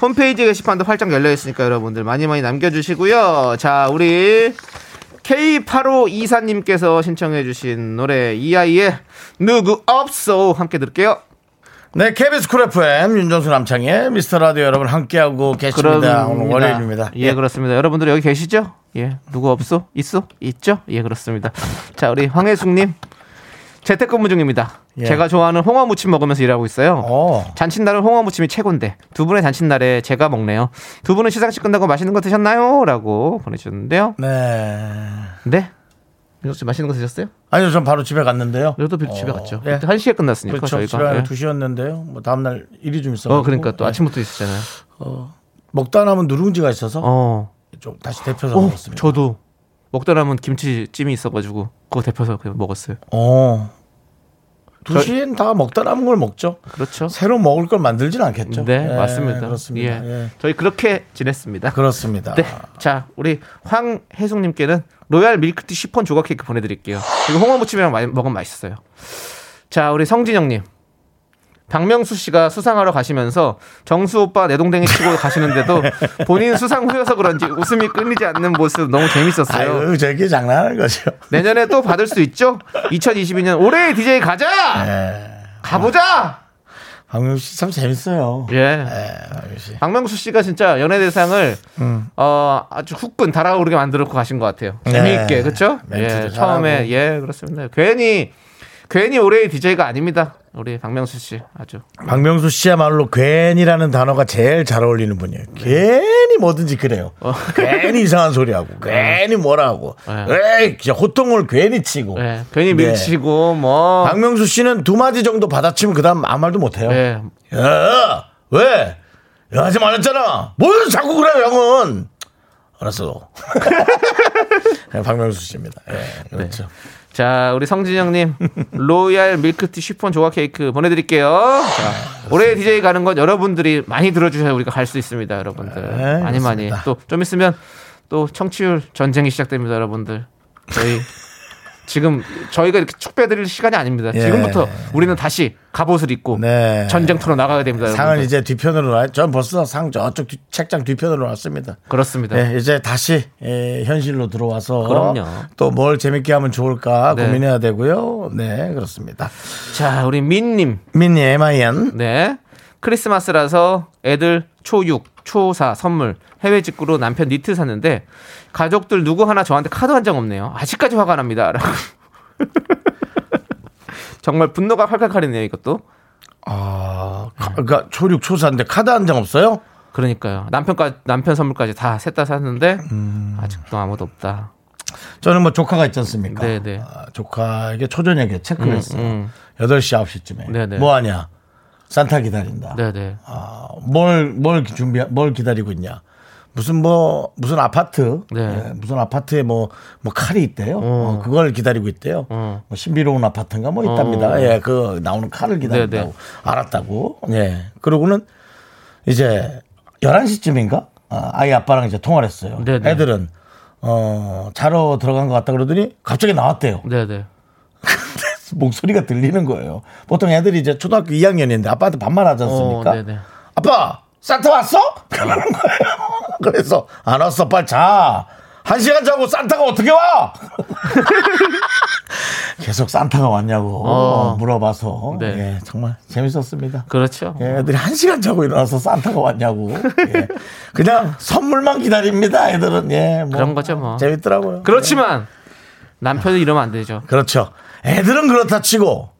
홈페이지 게시판도 활짝 열려 있으니까 여러분들 많이 많이 남겨주시고요. 자, 우리 K8524님께서 신청해주신 노래 한영애의 누구 없소 함께 들을게요. 네, KBS 쿨 FM 윤정수 남창의 미스터 라디오 여러분 함께하고 계십니다. 오늘 월요일입니다. 예, 그렇습니다. 여러분들 여기 계시죠? 예, 누구 없어? 있어? 있죠? 예, 그렇습니다. 자, 우리 황혜숙님 재택근무 중입니다. 예. 제가 좋아하는 홍어 무침 먹으면서 일하고 있어요. 어. 잔칫날은 홍어 무침이 최고인데 두 분의 잔칫날에 제가 먹네요. 두 분은 시상식 끝나고 맛있는 거 드셨나요? 라고 보내주셨는데요. 네. 네. 혹시 맛있는 거 드셨어요? 아니요, 전 바로 집에 갔는데요. 저도 집에 어, 갔죠. 예. 그때 1시에 끝났으니까 그렇죠. 집에 저희가. 예. 2 시였는데요. 뭐 다음 날 일이 좀 있어. 어, 그러니까 또 아침부터 있었잖아요. 먹다 남은 누룽지가 있어서 어. 좀 다시 데펴서 어, 먹었습니다. 저도 먹다 남은 김치찜이 있어가지고 그거 데펴서 그냥 먹었어요. 어. 2시엔 다 먹다 남은 걸 먹죠. 그렇죠. 새로 먹을 걸 만들진 않겠죠. 네, 예, 맞습니다. 그렇습니다. 예. 예. 저희 그렇게 지냈습니다. 그렇습니다. 네. 자, 우리 황혜숙님께는 로얄 밀크티 시폰 조각 케이크 보내드릴게요. 이거 홍어 무침이랑 많이 먹으면 맛있어요. 자, 우리 성진영님. 박명수 씨가 수상하러 가시면서 정수 오빠 내동댕이 치고 가시는데도 본인 수상 후여서 그런지 웃음이 끊이지 않는 모습 너무 재밌었어요. 아유, 저게 장난하는 거죠. 내년에 또 받을 수 있죠? 2022년 올해의 DJ 가자! 예. 가보자! 박명수 씨 참 재밌어요. 예. 예, 박명수 씨. 박명수 씨가 진짜 연예대상을 어, 아주 후끈 달아오르게 만들고 가신 것 같아요. 네. 재미있게 그렇죠? 멘트도 예, 처음에 잘하고. 예 그렇습니다. 괜히 괜히 올해의 DJ가 아닙니다. 우리 박명수 씨 아주 박명수 씨야말로 괜히라는 단어가 제일 잘 어울리는 분이에요. 괜히 뭐든지 그래요. 괜히 이상한 소리 하고, 괜히 뭐라 하고, 네. 에이, 진짜 호통을 괜히 치고. 예, 괜히 네. 밀치고 뭐 박명수 씨는 두 마디 정도 받아치면 그다음 아무 말도 못 해요. 예, 야, 왜? 야, 하지 말랬잖아. 뭘 자꾸 그래, 형은. 알았어. 네, 박명수 씨입니다. 예, 그렇죠. 자, 우리 성진영님, 로얄 밀크티 쉬폰 조각 케이크 보내드릴게요. 자, 올해 DJ 가는 건 여러분들이 많이 들어주셔야 우리가 갈 수 있습니다, 여러분들. 네, 많이 많이. 그렇습니다. 또좀 있으면 또 청취율 전쟁이 시작됩니다, 여러분들. 저희 지금 저희가 이렇게 축 빼드릴 시간이 아닙니다. 예. 지금부터 우리는 다시 갑옷을 입고 네. 전쟁터로 나가야 됩니다, 상은 여러분들. 이제 뒤편으로 놔. 전 벌써 상 저쪽 뒤- 책장 뒤편으로 놨습니다. 그렇습니다. 네, 이제 다시 예, 현실로 들어와서. 또 뭘 재밌게 하면 좋을까 네. 고민해야 되고요. 네, 그렇습니다. 자, 우리 민님. 민니 MIN 네. 크리스마스라서 애들 초 6, 초4 선물 해외 직구로 남편 니트 샀는데 가족들 누구 하나 저한테 카드 한 장 없네요. 아직까지 화가 납니다. 정말 분노가 칼칼칼이네요, 이것도. 아, 카- 그러니까 초육 초사인데 카드 한 장 없어요? 그러니까요. 남편까 남편 선물까지 다 셋 다 샀는데 음. 아직도 아무도 없다. 저는 뭐 조카가 있지 않습니까? 네, 네. 아, 조카에게 초저녁에 체크를 했어요. 음. 8시, 9시쯤에. 네, 네. 뭐 하냐? 산타 기다린다. 네, 네. 아, 뭘, 뭘 준비, 뭘 기다리고 있냐? 무슨 뭐, 무슨 아파트, 네. 예, 무슨 아파트에 뭐, 뭐 칼이 있대요. 어, 그걸 기다리고 있대요. 어. 뭐 신비로운 아파트인가 뭐 있답니다. 예, 그 나오는 칼을 기다린다고. 네, 네. 알았다고. 예. 그러고는 이제 11시쯤인가? 아, 아이 아빠랑 이제 통화를 했어요. 네, 네. 애들은, 어, 자러 들어간 것 같다 그러더니 갑자기 나왔대요. 네, 네. 목소리가 들리는 거예요. 보통 애들이 이제 초등학교 2학년인데 아빠한테 반말하지 않습니까? 어. 아빠, 산타 왔어? 그러는 거예요. 그래서 안 왔어, 빨리 자. 한 시간 자고 산타가 어떻게 와? 계속 산타가 왔냐고 어. 물어봐서 네. 예, 정말 재밌었습니다. 그렇죠. 예, 애들이 한 시간 자고 일어나서 산타가 왔냐고. 예. 그냥 선물만 기다립니다, 애들은. 예, 뭐 그런 거죠, 뭐. 재밌더라고요. 그렇지만 남편이 이러면 안 되죠. 그렇죠. 애들은 그렇다 치고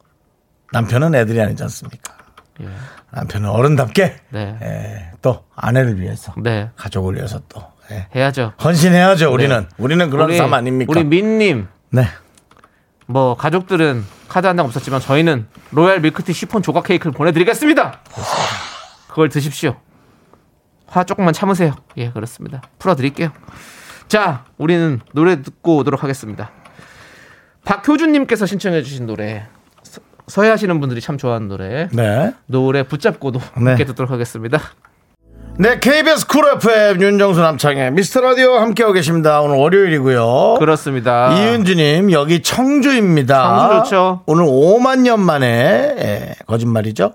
남편은 애들이 아니지 않습니까? 예. 남편은 어른답게 네. 예, 또 아내를 위해서 네. 가족을 위해서 또 예. 해야죠. 헌신해야죠. 우리는 우리는 그런 우리, 삶 아닙니까? 우리 민님 네. 뭐 가족들은 카드 한 장 없었지만 저희는 로얄 밀크티 시폰 조각 케이크를 보내드리겠습니다. 그걸 드십시오. 화 조금만 참으세요. 예, 그렇습니다. 풀어드릴게요. 자, 우리는 노래 듣고 오도록 하겠습니다. 박효준님께서 신청해주신 노래. 서- 서해 하시는 분들이 참 좋아하는 노래. 네. 노래 붙잡고도 네. 함께 듣도록 하겠습니다. 네, KBS Cool FM 윤정수 남창희 미스터 라디오 함께하고 계십니다. 오늘 월요일이고요. 그렇습니다. 이은주님 여기 청주입니다. 청주 좋죠. 오늘 5만 년 만에 예, 거짓말이죠.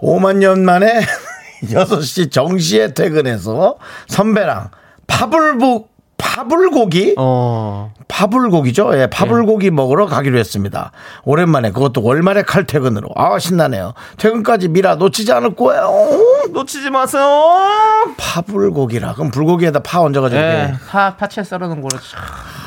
5만 년 만에 6시 정시에 퇴근해서 선배랑 파불부 파불고기 어, 파불고기죠. 예, 파불고기 먹으러 가기로 했습니다. 오랜만에 그것도 월말에 칼퇴근으로. 아, 신나네요. 퇴근까지 미라 놓치지 않을 거예요. 놓치지 마세요. 파불고기라. 그럼 불고기에다 파 얹어가지고. 네, 이렇게 파, 파채 썰어놓은 거를 참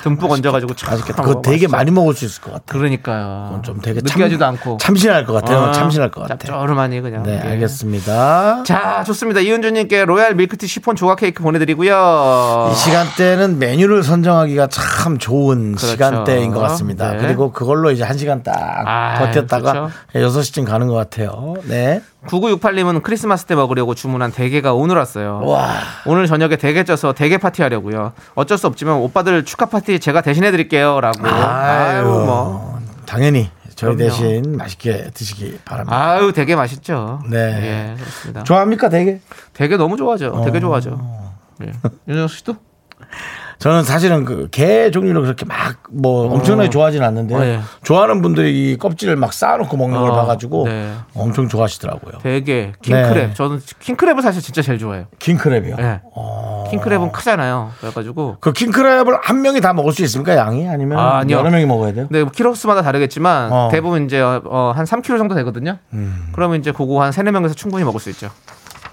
듬뿍 얹어가지고 참 맛있겠다. 그거 되게 맛있죠. 많이 먹을 수 있을 것 같아요. 그러니까요. 좀 되게 느끼하지도 참- 않고. 참신할 것 같아요. 아, 참신할 것 같아요. 짭조름하니 그냥. 네, 예. 알겠습니다. 자, 좋습니다. 이은주님께 로얄 밀크티 시폰 조각 케이크 보내드리고요. 이 시간대는 메뉴를 선정하기가 참 좋은 그렇죠. 시간대인 것 같습니다. 네. 그리고 그걸로 이제 한 시간 딱 아, 버텼다가 그렇죠. 6시쯤 가는 것 같아요. 네. 9968님은 크리스마스 때 먹으려고 주문한 대게가 오늘 왔어요. 와. 오늘 저녁에 대게 쪄서 대게 파티 하려고요. 어쩔 수 없지만 오빠들 축하 파티 제가 대신해 드릴게요. 라고. 아유, 뭐. 당연히 저희 그럼요. 대신 맛있게 드시기 바랍니다. 아유, 되게 맛있죠. 네. 예, 그렇습니다. 좋아합니까, 되게? 되게 너무 좋아하죠. 어. 되게 좋아하죠. 예. 윤정수 씨도? 저는 사실은 그 게 종류를 그렇게 막 뭐 엄청나게 좋아하진 않는데 어, 예. 좋아하는 분들이 이 껍질을 막 쌓아놓고 먹는 걸 어, 봐가지고 네. 엄청 좋아하시더라고요. 되게 킹크랩. 네. 저는 킹크랩을 사실 진짜 제일 좋아해요. 킹크랩이요. 예. 킹크랩은 크잖아요. 그래가지고 그 킹크랩을 한 명이 다 먹을 수 있습니까? 양이 아니면 아, 아니요. 여러 명이 먹어야 돼요? 근데 뭐 키로수마다 다르겠지만 어. 대부분 이제 어, 한 3kg 정도 되거든요. 음. 그러면 이제 그거 한 3, 4명에서 충분히 먹을 수 있죠.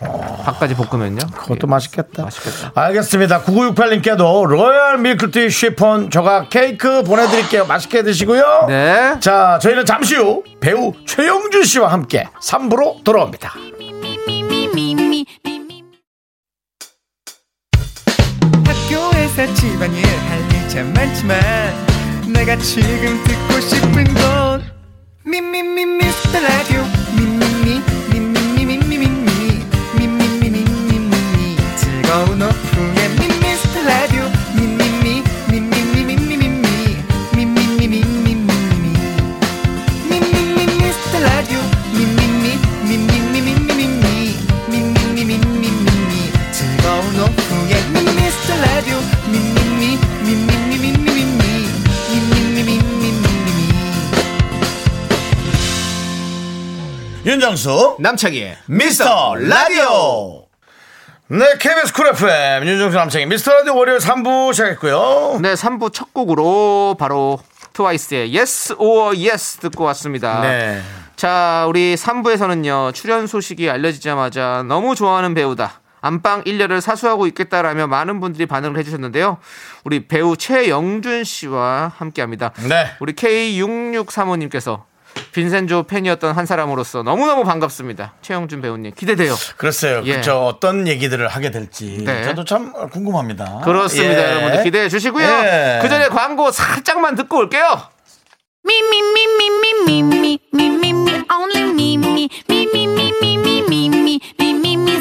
밥까지 볶으면요. 그것도 예. 맛있겠다. 맛있겠다. 알겠습니다. 9968님께도 로얄 밀크티 쉬폰 조각 케이크 보내드릴게요. 맛있게 드시고요. 네. 자, 저희는 잠시 후 배우 최영준 씨와 함께 3부로 돌아옵니다. 학교에서 집안일 할일참 많지만 내가 지금 듣고 싶은 건 미미미 미스터 라디오 미미미 미미미 즐거운 오후에 미스터 라디오 미미미 미미미 미미미 미 미미 미미미 미미 미 미스터 라디오 미미미 미미미 미미미 미미미 미미미 즐거운 오후에 미스터 라디오 미미미 미미미 미미미 미미미 미미미 미미미 윤정수 남창희의 미스터 라디오 네 KBS Cool FM 윤정수 남창희 미스터 라디오 월요일 3부 시작했고요 네, 3부 첫 곡으로 바로 트와이스의 Yes or Yes 듣고 왔습니다. 네. 자, 우리 3부에서는요, 출연 소식이 알려지자마자 너무 좋아하는 배우다. 안방 1년을 사수하고 있겠다라며 많은 분들이 반응을 해주셨는데요. 우리 배우 최영준 씨와 함께 합니다. 네. 우리 K6635님께서 빈센조 팬이었던 한 사람으로서 너무너무 반갑습니다. 최영준 배우님. 기대돼요. 글쎄요 예. 그쵸 어떤 얘기들을 하게 될지 네. 저도 참 궁금합니다 그렇습니다. 예. 여러분들 기대해 주시고요. 예. 그 전에 광고 살짝만 듣고 올게요. Me, only me,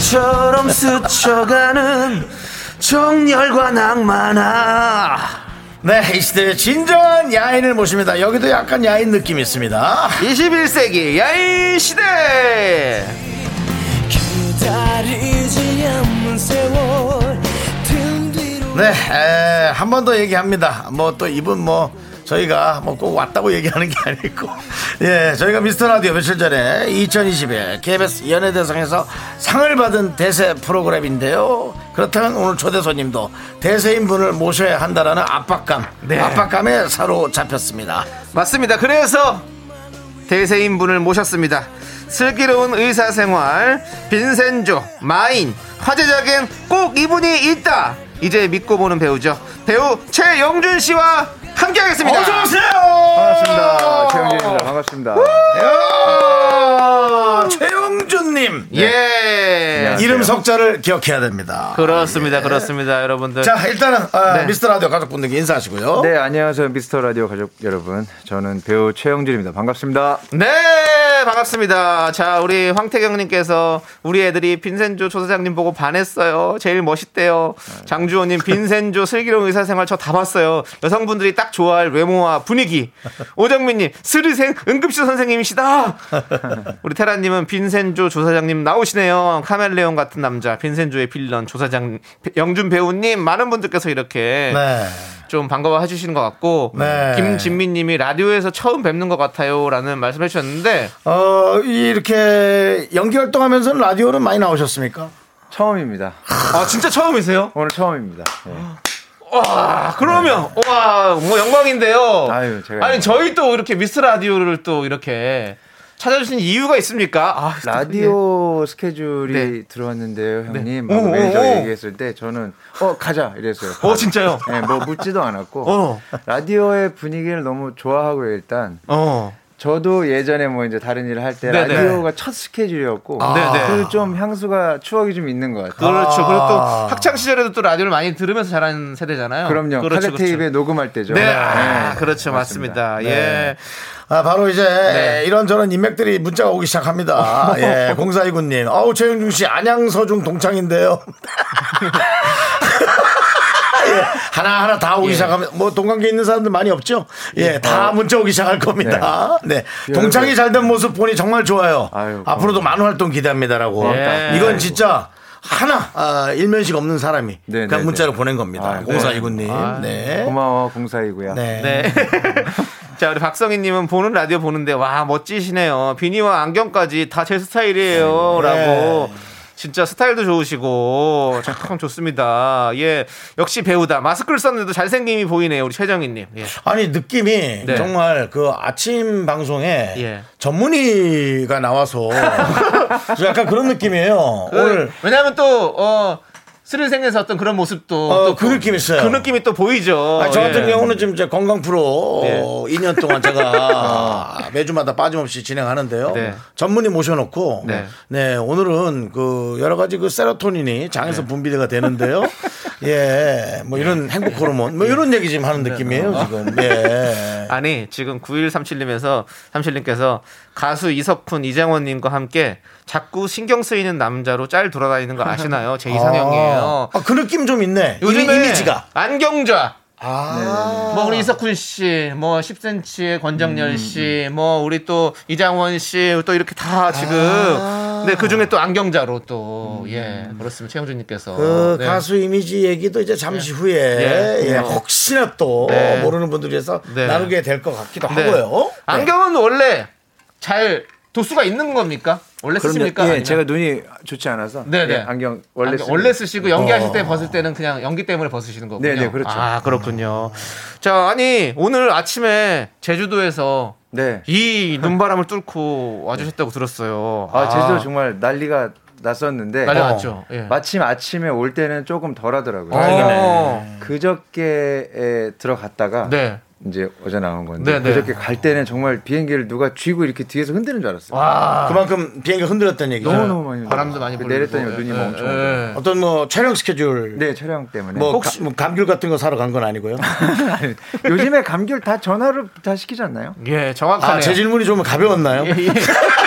바람처럼 스쳐가는 정열과 낭만아. 네, 이 시대의 진정한 야인을 모십니다. 여기도 약간 야인 느낌이 있습니다. 21세기 야인 시대. 네, 한 번 더 얘기합니다. 뭐 또 이분 뭐 저희가 뭐 꼭 왔다고 얘기하는 게 아니고, 예, 저희가 미스터 라디오 며칠 전에 2020에 KBS 연예대상에서 상을 받은 대세 프로그램인데요. 그렇다면 오늘 초대 손님도 대세인 분을 모셔야 한다라는 압박감, 네. 압박감에 사로잡혔습니다. 맞습니다. 그래서 대세인 분을 모셨습니다. 슬기로운 의사생활, 빈센조, 마인, 화제작엔 꼭 이분이 있다. 이제 믿고 보는 배우죠. 배우 최영준 씨와 함께하겠습니다. 어서 오세요. 반갑습니다. 최영진입니다. 반갑습니다. 야, 최영준 님. 예. 이름 석자를 기억해야 됩니다. 그렇습니다. 그렇습니다. 여러분들. 자, 일단은 아, 네. 미스터 라디오 가족분들께 인사하시고요. 네, 안녕하세요. 미스터 라디오 가족 여러분. 저는 배우 최영진입니다. 반갑습니다. 네, 반갑습니다. 자, 우리 황태경 님께서 우리 애들이 빈센조 조사장님 보고 반했어요. 제일 멋있대요. 장주호 님, 빈센조 슬기로운 의사 생활 저 다 봤어요. 여성분들이 딱 좋아할 외모와 분위기. 오정민 님, 스리생 응급실 선생님이시다. 우리 테라 님은 빈센조 조사 장님 나오시네요. 카멜레온 같은 남자, 빈센조의 빌런 조사장 영준 배우님 많은 분들께서 이렇게 네. 좀 반가워 해 주시는 것 같고 네. 김진미님이 라디오에서 처음 뵙는 것 같아요라는 말씀해 주셨는데 어, 이렇게 연기 활동하면서는 라디오는 많이 나오셨습니까? 처음입니다. 아 진짜 처음이세요? 오늘 처음입니다. 네. 와 그러면 와 뭐 영광인데요. 아유, 제가 아니 저희 또 이렇게 미스 라디오를 또 이렇게 찾아주신 이유가 있습니까? 아, 또 라디오 스케줄이 네. 들어왔는데요, 형님. 네. 막 오, 매니저 오, 오. 얘기했을 때 저는 어 가자 이랬어요. 어 진짜요? 네, 뭐 묻지도 않았고 어. 라디오의 분위기를 너무 좋아하고 일단 어. 저도 예전에 뭐 이제 다른 일을 할 때. 라디오가 첫 스케줄이었고 네네. 그좀 향수가 추억이 좀 있는 것 같아요. 그렇죠. 그리고 또 학창 시절에도 또 라디오를 많이 들으면서 자란 세대잖아요. 그럼요. 그렇죠, 카세트 테이프에 녹음할 때죠. 네, 아, 네, 그렇죠, 맞습니다. 맞습니다. 예. 아, 바로 이제 네. 이런저런 인맥들이 문자가 오기 시작합니다. 예, 공사이구님. 어우, 최영중 씨, 안양 서중 동창인데요. 예, 하나 하나 다 오기 예. 시작하면, 뭐, 동관계 있는 사람들 많이 없죠? 예, 다 문자 오기 시작할 겁니다. 네. 동창이 잘 된 모습 보니 정말 좋아요. 아유, 앞으로도 많은 활동 기대합니다라고. 예. 이건 진짜 하나, 아, 일면식 없는 사람이 네, 그냥 네, 문자로 네. 보낸 겁니다. 공사이구님. 아, 네. 고마워 공사이고요. 네. 네. 자, 우리 박성희님은 보는 라디오 보는데, 와, 멋지시네요. 비니와 안경까지 다 제 스타일이에요. 네. 라고. 진짜 스타일도 좋으시고, 참 좋습니다. 예. 역시 배우다. 마스크를 썼는데도 잘생김이 보이네요. 우리 최정희님. 예. 아니 느낌이 네. 정말 그 아침 방송에 예. 전문의가 나와서 저 약간 그런 느낌이에요. 오늘 왜냐하면 또, 어, 스릴생에서 어떤 그런 모습도. 어, 또그 느낌 있어요. 그 느낌이 또 보이죠. 아니, 저 같은 예. 경우는 지금 이제 건강 프로 네. 2년 동안 제가 매주마다 빠짐없이 진행하는데요. 네. 전문의 모셔놓고 네. 네. 오늘은 그 여러 가지 그 세로토닌이 장에서 분비가 되는데요. 예, 뭐 이런 행복 호르몬 뭐 이런 얘기 지금 하는 느낌이에요 지금. 예. 아니 지금 9137님에서 37님께서 가수 이석훈 이장원님과 함께 자꾸 신경 쓰이는 남자로 짤 돌아다니는 거 아시나요? 제 이상형이에요. 아, 그 느낌 좀 있네. 이미, 이미지가. 안경좌. 아. 뭐 우리 이석훈 씨, 뭐 10cm의 음, 권정열 씨, 뭐 우리 또 이장원 씨, 또 이렇게 다 지금. 아. 근데 그 중에 또 안경자로 또 예, 그렇습니다. 최영준님께서 그 네. 가수 이미지 얘기도 이제 잠시 후에 예. 예, 혹시나 또 네. 모르는 분들 위해서 네. 나누게 될 것 같기도 네. 하고요. 네. 안경은 원래 잘 도수가 있는 겁니까? 원래 쓰십니까? 예, 아니면? 제가 눈이 좋지 않아서 네네. 예, 안경 원래 안경 쓰고 원래 쓰시고 연기하실 어. 때 벗을 때는 그냥 연기 때문에 벗으시는 거군요. 네네, 그렇죠. 아 그렇군요. 자 아니 오늘 아침에 제주도에서 네. 이 눈바람을 뚫고 와주셨다고 들었어요. 아, 제주도 정말 난리가 났었는데 난리 어, 났죠. 예. 마침 아침에 올 때는 조금 덜하더라고요. 어. 그저께에 들어갔다가 네. 이제 어제 나온 건데 네, 네. 그저께 갈 때는 정말 비행기를 누가 쥐고 이렇게 뒤에서 흔드는 줄 알았어요. 와 그만큼 비행기 흔들었다는 얘기죠. 너무 너무 많이 바람도 많이 그 불고 내렸더니 예, 눈이 예, 멍청. 예. 어떤 뭐 촬영 스케줄 네 촬영 때문에. 뭐, 혹시- 가- 뭐 감귤 같은 거 사러 간 건 아니고요. 요즘에 감귤 다 전화로 다 시키지 않나요? 예 정확하네요. 아, 제 질문이 좀 가벼웠나요? 예, 예.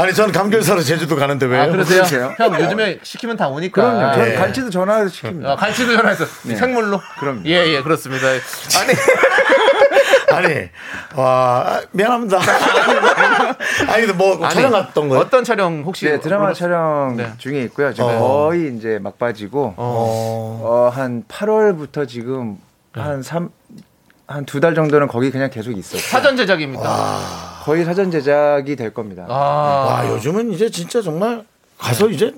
아니 저는 감귤사로 제주도 가는데 왜요? 아, 그러세요? 그러세요? 형 요즘에 시키면 다 오니까. 그럼요. 저는 예. 갈치도 전화해서 시킵니다. 아, 갈치도 전화해서 생물로. 그럼요. 예, 예, 그렇습니다. 아니, 아니 와 아, 미안합니다. 아니 근데 뭐 아니, 촬영 갔던 거예요? 어떤 촬영 혹시 네, 드라마 수- 촬영 네. 중에 있고요. 지금 어. 거의 이제 막바지고, 어. 어, 한 8월부터 지금 한 3, 한 두 달 정도는 거기 그냥 계속 있어요. 사전 제작입니까? 거의 사전 제작이 될 겁니다. 아, 와 요즘은 이제 진짜 정말 가서 이제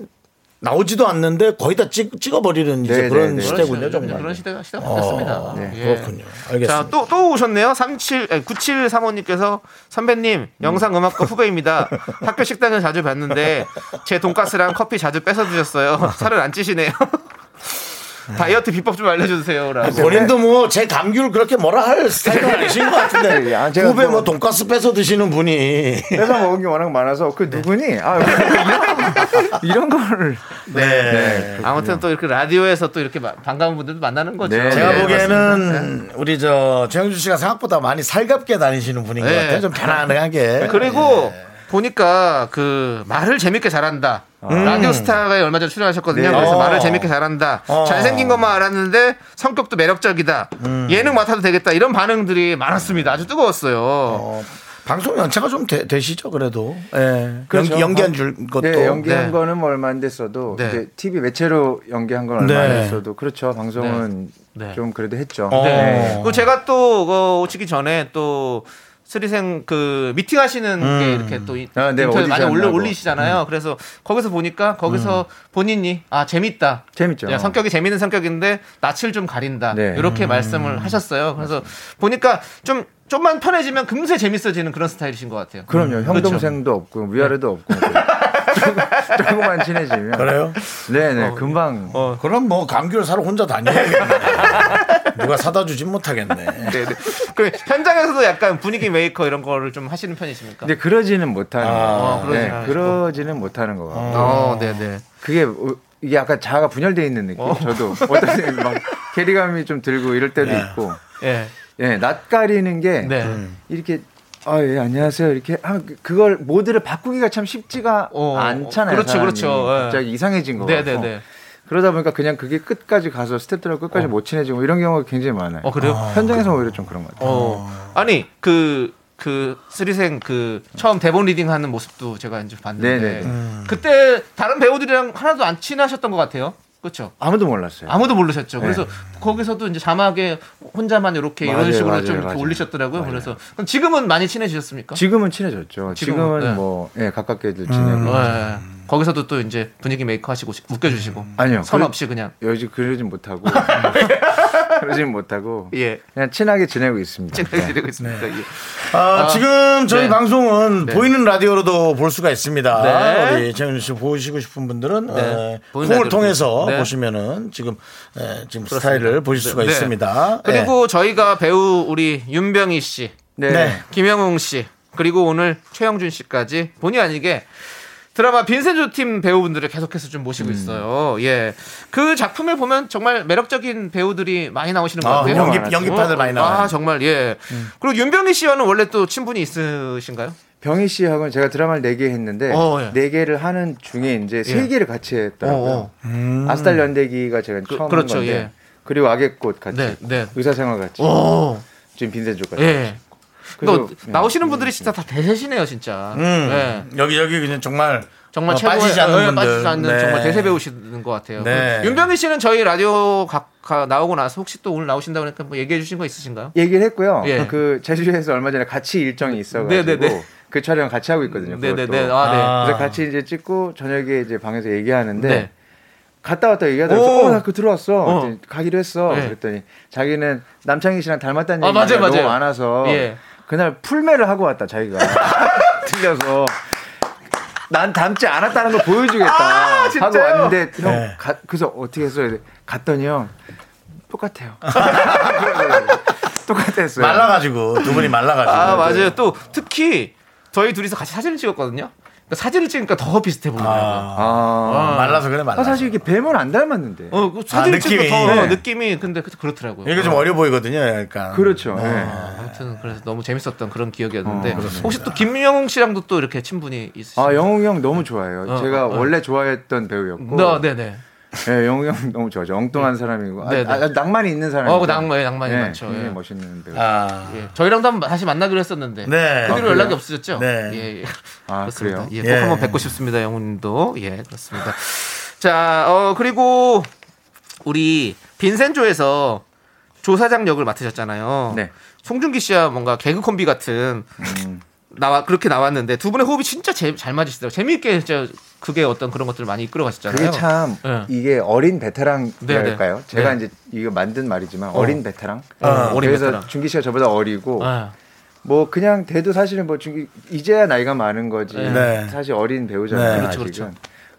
나오지도 않는데 거의 다 찍, 찍어버리는 이제 네, 그런 네, 네. 시대군요 그렇죠. 정말. 그런 시대가 시대가 바뀌었습니다. 네, 예. 그렇군요. 알겠습니다. 자, 또, 또 오셨네요. 37, 9735님께서 선배님, 영상 음악과 후배입니다. 학교 식당을 자주 봤는데 제 돈가스랑 커피 자주 뺏어 드셨어요. 살을 안 찌시네요. 다이어트 비법 좀 알려주세요. 라고. 본인도 뭐 제 감귤 그렇게 뭐라 할 스타일은 아니신 것 같은데 예, 아, 제가 후배 뭐 뭐- 돈가스 뺏어 드시는 분이 뺏어 먹은 게 워낙 많아서 그 누구니? 아, 이런, 이런 거를. 네. 아무튼 또 이렇게 라디오에서 또 이렇게 마- 반가운 분들도 만나는 거죠. 네. 제가 네, 보기에는 우리 저 최영주 씨가 생각보다 많이 살갑게 다니시는 분인 것 네. 같아요. 좀 편안하게. 그리고 보니까 그 말을 재밌게 잘한다. 라디오 스타가 얼마 전에 출연하셨거든요. 네. 그래서 어. 말을 재밌게 잘한다. 어. 잘생긴 것만 알았는데 성격도 매력적이다. 예능 맡아도 되겠다. 이런 반응들이 많았습니다. 아주 뜨거웠어요. 어, 방송 연차가 좀 되, 되시죠 그래도. 예. 그렇죠. 연기, 연기한 줄 것도. 네, 연기한 네. 거는 뭐 얼마 안 됐어도 네. 이제 TV 매체로 연기한 건 얼마 안 네. 됐어도 그렇죠. 방송은 네. 네. 좀 그래도 했죠. 어. 네. 그리고 제가 또 어, 오시기 전에 또 스리생 그 미팅 하시는 게 이렇게 또 이- 아, 네, 인터넷 많이 올려. 올리시잖아요. 그래서 거기서 보니까 거기서 본인이 아 재밌다. 재밌죠. 야, 성격이 재밌는 성격인데 낯을 좀 가린다. 네. 이렇게 말씀을 하셨어요. 그래서 보니까 좀 좀만 편해지면 금세 재밌어지는 그런 스타일이신 것 같아요. 그럼요. 형 그렇죠. 동생도 없고 위아래도 없고 조금, 조금만 친해지면 그래요? 네네 금방 어. 그럼 뭐 감귤 사러 혼자 다녀야겠네. 누가 사다 주진 못하겠네. 네, 네. 그 현장에서도 약간 분위기 메이커 이런 거를 좀 하시는 편이십니까? 근데 그러지는 못하는 아, 거. 그러진 네, 않으시고. 그러지는 못하는 거 같아요. 어, 네, 네. 그게 오- 이게 약간 자아가 분열돼 있는 느낌. 저도 어떤 막 괴리감이 좀 들고 이럴 때도 네. 있고. 예. 예, 낯가리는 게 네. 이렇게 아, 예, 안녕하세요. 이렇게 하면 그- 그걸 모드를 바꾸기가 참 쉽지가 어, 않잖아요. 그렇죠. 그렇죠. 예. 갑자기 이상해진 거 네. 네, 네. 그러다 보니까 그냥 그게 끝까지 가서 스태프들하고 끝까지 못 친해지고 이런 경우가 굉장히 많아요. 어, 그래요? 현장에서 오히려 좀 그런 것 같아요. 어. 아니, 그, 그, 슬의생 그, 처음 대본 리딩 하는 모습도 제가 이제 봤는데. 네네네. 그때 다른 배우들이랑 하나도 안 친하셨던 것 같아요. 그렇죠? 아무도 몰랐어요. 아무도 모르셨죠. 네. 그래서 거기서도 이제 자막에 혼자만 이렇게 이런 맞아요, 식으로 맞아요, 좀 맞아요. 올리셨더라고요. 그래서 그럼 지금은 많이 친해지셨습니까? 지금은 친해졌죠. 지금은, 지금은 네. 뭐 예, 가깝게도 지내고. 네. 거기서도 또 이제 분위기 메이커 하시고 웃겨주시고 아니요. 선 그- 없이 그냥 요즘 그러진 못하고 그러진 못하고 예 그냥 친하게 지내고 있습니다. 친하게 지내고 있습니다. 예. 아, 지금 저희 네. 방송은 네. 보이는 라디오로도 볼 수가 있습니다. 네. 우리 최윤 씨 보시고 싶은 분들은 네. 어, 콩을 통해서 네. 보시면은 지금 에, 지금 스타일을 보실 수가 네. 있습니다. 그리고 저희가 배우 우리 윤병희 씨, 네. 네. 김영웅 씨, 그리고 오늘 최영준 씨까지 본의 아니게 드라마 빈센조 팀 배우분들을 계속해서 좀 모시고 음. 있어요. 예. 그 작품을 보면 정말 매력적인 배우들이 많이 나오시는 것 아, 같아요. 연기- 어, 연기파들 많이 나와요. 음. 아, 정말, 예. 그리고 윤병희 씨와는 원래 또 친분이 있으신가요? 병희 씨하고는 제가 드라마를 네개 했는데 어, 예. 네 개를 하는 중에 이제 세 예. 개를 같이 했더라고요. 어, 어. 음. 아스달 연대기가 제가 그- 처음 그렇죠, 한 건데 예. 그리고 악의 꽃 같이 네, 네. 의사생활 같이 오. 지금 빈센조 같이 예. 그래서- 또 나오시는 분들이 진짜 다 대세시네요, 진짜. 음, 예. 여기저기 그냥 정말 정말 어, 최고의 빠지지 않는 예, 분들. 빠지지 않는 네. 정말 대세 배우시는 것 같아요. 네. 윤병희 씨는 저희 라디오 가, 가- 나오고 나서 혹시 또 오늘 나오신다고 하니까 뭐 얘기해 주신 거 있으신가요? 얘기를 했고요. 예. 그 제주에서 얼마 전에 같이 일정이 있어가지고 네네네. 그 촬영 같이 하고 있거든요. 네네네. 아, 네. 아. 그래서 같이 이제 찍고 저녁에 이제 방에서 얘기하는데 네. 갔다 왔다 얘기하다가 오. 어, 나그 들어왔어. 어. 그랬더니 가기로 했어. 네. 그랬더니 자기는 남창희 씨랑 닮았다는 아, 얘기가 맞아요, 너무 맞아요. 많아서 예. 그날 풀매를 하고 왔다 자기가 틀려서 난 닮지 않았다는 걸 보여주겠다 아, 하고 진짜요? 왔는데 형 네. 가- 그래서 어떻게 했어요? 갔더니 형 똑같아요. 똑같았어요. 말라가지고 두 분이 말라가지고. 아, 맞아요. 또 특히 저희 둘이서 같이 사진을 찍었거든요. 그러니까 사진을 찍으니까 더 비슷해 보이더라고요. 아, 말라서 그래 말라. 아, 사실 이게 뱀은 안 닮았는데. 어, 그 사진 아, 찍으니까 느낌이. 더 네. 느낌이 근데 그- 그렇더라고요. 이게 좀 어려 보이거든요. 약간. 그렇죠. 예. 아무튼 그래서 너무 재밌었던 그런 기억이었는데 어. 혹시 또 김영웅 씨랑도 또 이렇게 친분이 있으신가요? 아, 영웅이 형 너무 좋아해요. 어, 제가 어, 어. 원래 좋아했던 배우였고. 네, 네, 네. 예, 영웅이 형 너무 좋아하죠. 엉뚱한 사람이고. 아, 네, 네. 아, 낭만이 있는 사람이고. 어, 그 낭만이 낭만이 예, 많죠. 굉장히 예. 멋있는 배우. 아. 예. 저희랑도 한번 다시 만나기로 했었는데 네. 그 뒤로 아, 연락이? 없으셨죠? 네. 예, 예. 아, 그렇습니다. 그래요? 예, 꼭 예. 한번 뵙고 싶습니다, 영훈님도. 예, 그렇습니다. 자, 어 그리고 우리 빈센조에서 조사장 역을 맡으셨잖아요. 네. 송중기 씨와 뭔가 개그 콤비 같은 음. 나와 그렇게 나왔는데 두 분의 호흡이 진짜 제- 잘 맞으시더라고요. 재미있게 진짜 그게 어떤 그런 것들을 많이 이끌어 가셨잖아요. 그게 참 네. 이게 어린 네, 베테랑이랄까요? 네. 제가 네. 이제 이거 만든 말이지만 어. 린 베테랑. 어, 어린 그래서 베테랑. 준기 씨가 저보다 어리고 아, 뭐 그냥 돼도 사실은 뭐 준기 이제야 나이가 많은 거지. 네. 사실 어린 배우잖아요. 네. 그렇죠, 아직은. 그렇죠.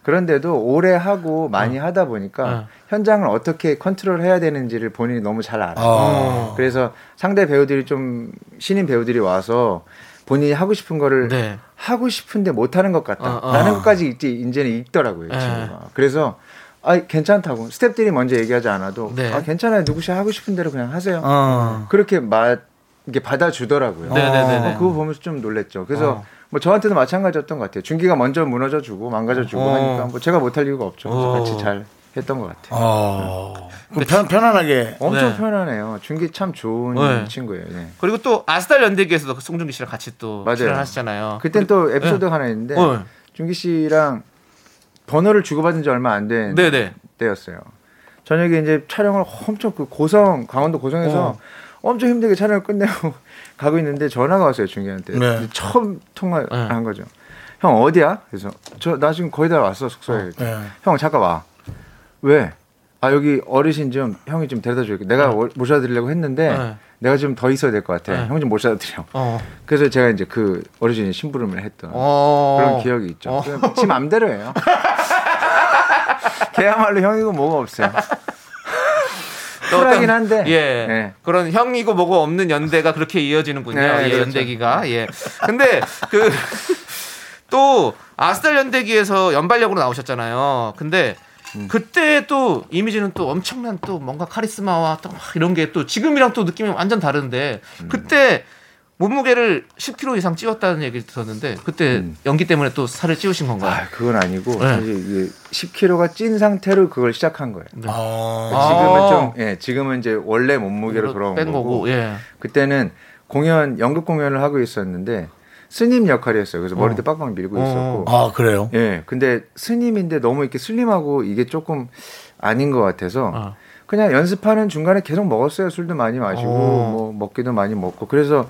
그런데도 오래 하고 많이 하다 보니까 어. 현장을 어떻게 컨트롤해야 되는지를 본인이 너무 잘 알아요. 어. 그래서 상대 배우들이 좀 신인 배우들이 와서 본인이 하고 싶은 거를 네. 하고 싶은데 못 하는 것 어, 같다. 어. 라는 것까지 이제 이제는 읽더라고요, 이 네. 친구가. 그래서 아, 괜찮다고. 스탭들이 먼저 얘기하지 않아도 네. 아, 괜찮아요. 누구시 하고 싶은 대로 그냥 하세요. 어. 그렇게 마, 이게 받아주더라고요. 네네네네. 어, 그거 보면서 좀 놀랬죠. 그래서 어. 뭐 저한테도 마찬가지였던 것 같아요. 준기가 먼저 무너져 주고 망가져 주고 어. 하니까 뭐 제가 못할 이유가 없죠. 어. 같이 잘 했던 것 같아요. 어. 그럼 편, 편안하게. 엄청 네. 편하네요. 준기 참 좋은 네. 친구예요. 네. 그리고 또 아스달 연대기에서도 송중기 씨랑 같이 또. 출연하시잖아요. 그땐 또 에피소드가 하나 있는데 어. 준기 씨랑 번호를 주고받은 지 얼마 안된 네네. 때였어요. 저녁에 이제 촬영을 엄청 그 고성 강원도 고성에서 어. 엄청 힘들게 촬영을 끝내고 가고 있는데 전화가 왔어요 중기한테 네. 처음 통화를 네. 한 거죠. 형 어디야? 그래서 저 나 지금 거의 다 왔어 숙소에. 네. 형 잠깐 와. 왜? 아 여기 어르신 좀 형이 좀 데려다 줄게. 내가 워- 모셔드리려고 했는데 네. 내가 좀 더 있어야 될 것 같아. 네. 형좀 모셔드려. 어. 그래서 제가 이제 그 어르신이 심부름을 했던 어. 그런 기억이 있죠. 어. 지 맘대로 해요. 걔야말로 형이고 뭐가 없어요. 쿨하긴 한데. 예. 네. 그런 형이고 뭐고 없는 연대가 그렇게 이어지는군요. 네, 예, 그렇죠. 연대기가. 예. 근데 그 또 아스달 연대기에서 연발력으로 나오셨잖아요. 근데 음. 그때 또 이미지는 또 엄청난 또 뭔가 카리스마와 또막 이런 게 또 지금이랑 또 느낌이 완전 다른데 음. 그때 몸무게를 10kg 이상 찌웠다는 얘기를 들었는데 그때 음. 연기 때문에 또 살을 찌우신 건가요? 아, 그건 아니고 네. 사실 이게 10kg가 찐 상태로 그걸 시작한 거예요. 어. 지금은 아. 좀 예, 지금은 이제 원래 몸무게로 돌아온 뺀 거고. 거고. 예. 그때는 공연 연극 공연을 하고 있었는데 스님 역할이었어요. 그래서 머리도 빡빡 밀고 어. 있었고. 아, 그래요? 예. 근데 스님인데 너무 이렇게 슬림하고 이게 조금 아닌 것 같아서 어. 그냥 연습하는 중간에 계속 먹었어요. 술도 많이 마시고 어. 뭐 먹기도 많이 먹고 그래서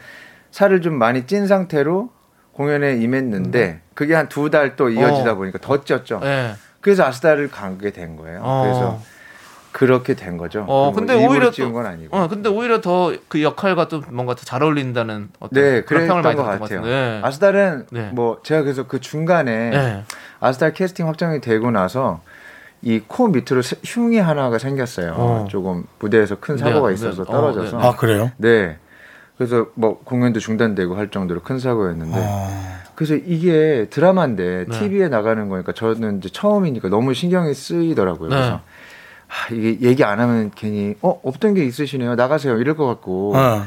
살을 좀 많이 찐 상태로 공연에 임했는데 그게 한 두 달 또 이어지다 어. 보니까 더 쪘죠. 예. 그래서 아스다를 가게 된 거예요. 어. 그래서 그렇게 된 거죠. 어, 뭐 근데 오히려 또, 건 아니고. 어, 근데 오히려 더 그 역할과 또 뭔가 더 잘 어울린다는 어떤 네, 그런 평을 많이 것 들었던 것 같아요. 같은데. 네. 아스달은 네. 뭐 제가 그래서 그 중간에 네. 아스달 캐스팅 확정이 되고 나서 이 코 밑으로 세- 흉이 하나가 생겼어요. 어. 조금 무대에서 큰 사고가 네, 있어서 네. 떨어져서. 어, 아, 그래요? 네. 그래서 뭐 공연도 중단되고 할 정도로 큰 사고였는데 어. 그래서 이게 드라마인데 네. TV에 나가는 거니까 저는 이제 처음이니까 너무 신경이 쓰이더라고요. 네. 그래서 아, 이게 얘기 안 하면 괜히 어 없던 게 있으시네요. 나가세요. 이럴 것 같고 어.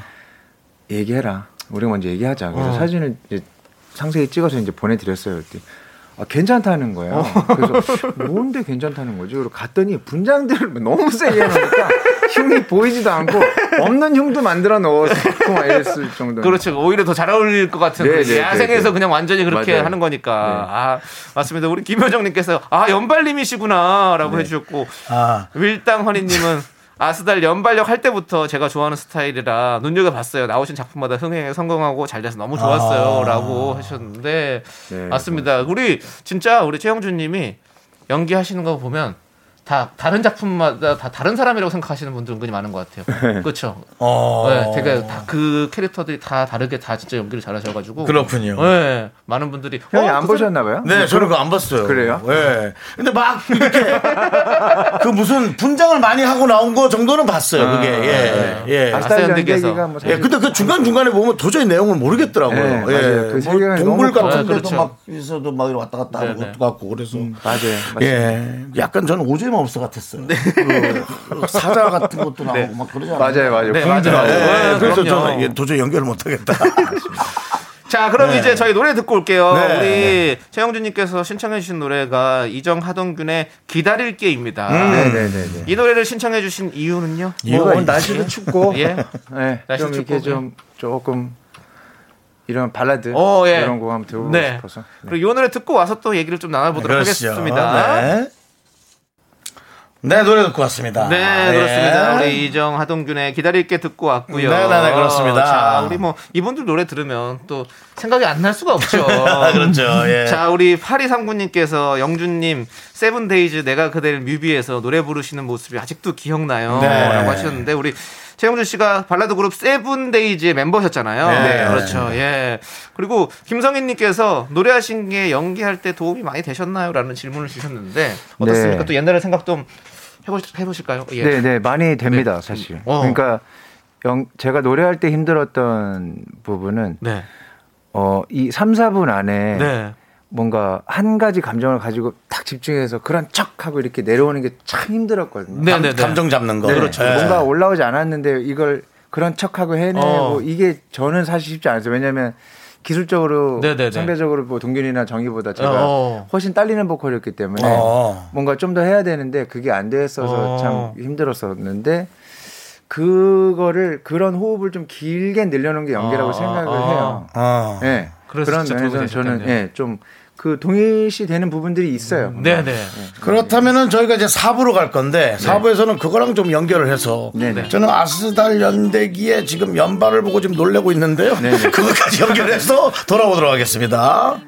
얘기해라. 우리 가 먼저 얘기하자. 그래서 어. 사진을 이제 상세히 찍어서 이제 보내드렸어요. 그때. 아, 괜찮다는 거예요. 어. 그래서 뭔데 괜찮다는 거지? 그리고 갔더니 분장들을 너무 세게 해놓으니까 흉이 보이지도 않고 없는 흉도 만들어 넣었고 막 이랬을 정도. 그렇죠. 오히려 더 잘 어울릴 것 같은 네, 그 네, 야생에서 네, 네. 그냥 완전히 그렇게 맞아요. 하는 거니까. 네. 아, 맞습니다. 우리 김효정님께서 아, 연발님이시구나라고 네. 해주셨고, 아. wil당헌이님은 아스달 연발력 할 때부터 제가 좋아하는 스타일이라 눈여겨봤어요. 나오신 작품마다 흥행에 성공하고 잘 돼서 너무 좋았어요. 아. 라고 하셨는데, 네, 맞습니다. 우리 진짜 우리 최영준 님이 연기하시는 거 보면 다 다른 작품마다 다 다른 사람이라고 생각하시는 분들 은근히 많은 것 같아요. 그렇죠. 어. 네, 되게 다 그 캐릭터들이 다 다르게 다 진짜 연기를 잘하셔가지고 그렇군요. 네, 많은 분들이 형이 어, 안 그 보셨나 봐요? 네, 저는 그거 안 봤어요. 그래요? 예. 근데 막 이렇게 그 무슨 분장을 많이 하고 나온 거 정도는 봤어요. 그게 예. 예. 아, 아스탈 연대기에서. 연대기가 뭐 예, 근데 그 중간 중간에 보면 도저히 내용을 모르겠더라고요. 네, 예. 그 뭐 동굴 같은 커요. 데도 그렇죠. 막 있어도 막 왔다 갔다 하는 네, 네. 것도 같고 그래서 맞아요. 맞습니다. 예, 약간 저는 오즈의 맙소 같았어요. 그 사자 같은 것도 나오고 막 그러잖아요. 맞아요, 맞아요. 네, 맞아요. 나오고. 예, 네, 그래서 그럼요. 저는 예, 도저히 연결을 못하겠다. 자, 그럼 네. 이제 저희 노래 듣고 올게요. 네. 우리 최영준님께서 신청해주신 노래가 이정 하동균의 기다릴게입니다. 네, 네, 네, 네. 이 노래를 신청해주신 이유는요? 뭐 오늘 날씨도 춥고, 예. 네, 날씨 좀 이렇게 춥고, 좀 조금 이런 발라드 어, 예. 이런 곡 한번 들어보고 네. 싶어서. 네. 그리고 이 노래 듣고 와서 또 얘기를 좀 나눠보도록 그러시죠. 하겠습니다. 네. 네, 노래 듣고 왔습니다. 네, 예. 그렇습니다. 우리 이정 하동균의 기다릴게 듣고 왔고요. 네, 네, 네, 그렇습니다. 자, 우리 뭐 이분들 노래 들으면 또 생각이 안 날 수가 없죠. 그렇죠. 예. 자, 우리 8239님께서 영준님, 세븐데이즈 내가 그대를 뮤비에서 노래 부르시는 모습이 아직도 기억나요. 네. 라고 하셨는데, 우리 최영준 씨가 발라드 그룹 세븐데이즈의 멤버셨잖아요. 네. 그렇죠. 예. 그리고 김성인님께서 노래하신 게 연기할 때 도움이 많이 되셨나요? 라는 질문을 주셨는데, 어떻습니까? 네. 또 옛날에 생각 좀 해보, 해보실까요? 예. 네, 네, 많이 됩니다, 사실. 어. 그러니까 영, 제가 노래할 때 힘들었던 부분은 네. 어, 이 3, 4분 안에 네. 뭔가 한 가지 감정을 가지고 딱 집중해서 그런 척 하고 이렇게 내려오는 게 참 힘들었거든요. 네, 감, 네, 네. 감정 잡는 거. 네, 그렇죠. 예. 뭔가 올라오지 않았는데 이걸 그런 척하고 해내고 어. 이게 저는 사실 쉽지 않았어요. 왜냐하면 기술적으로 네, 네, 네. 상대적으로 뭐 동균이나 정희보다 제가 어. 훨씬 딸리는 보컬이었기 때문에 어. 뭔가 좀 더 해야 되는데 그게 안 됐어서 어. 참 힘들었었는데 그거를 그런 호흡을 좀 길게 늘려놓은 게 연기라고 아, 생각을 아. 해요. 어. 예. 그래서 그런 면에서는 저는. 예, 좀 그 동일시 되는 부분들이 있어요. 네네. 그렇다면은 저희가 이제 4부로 갈 건데 4부에서는 그거랑 좀 연결을 해서 네네. 저는 아스달 연대기에 지금 연발을 보고 지금 놀래고 있는데요. 그것까지 연결해서 돌아오도록 하겠습니다.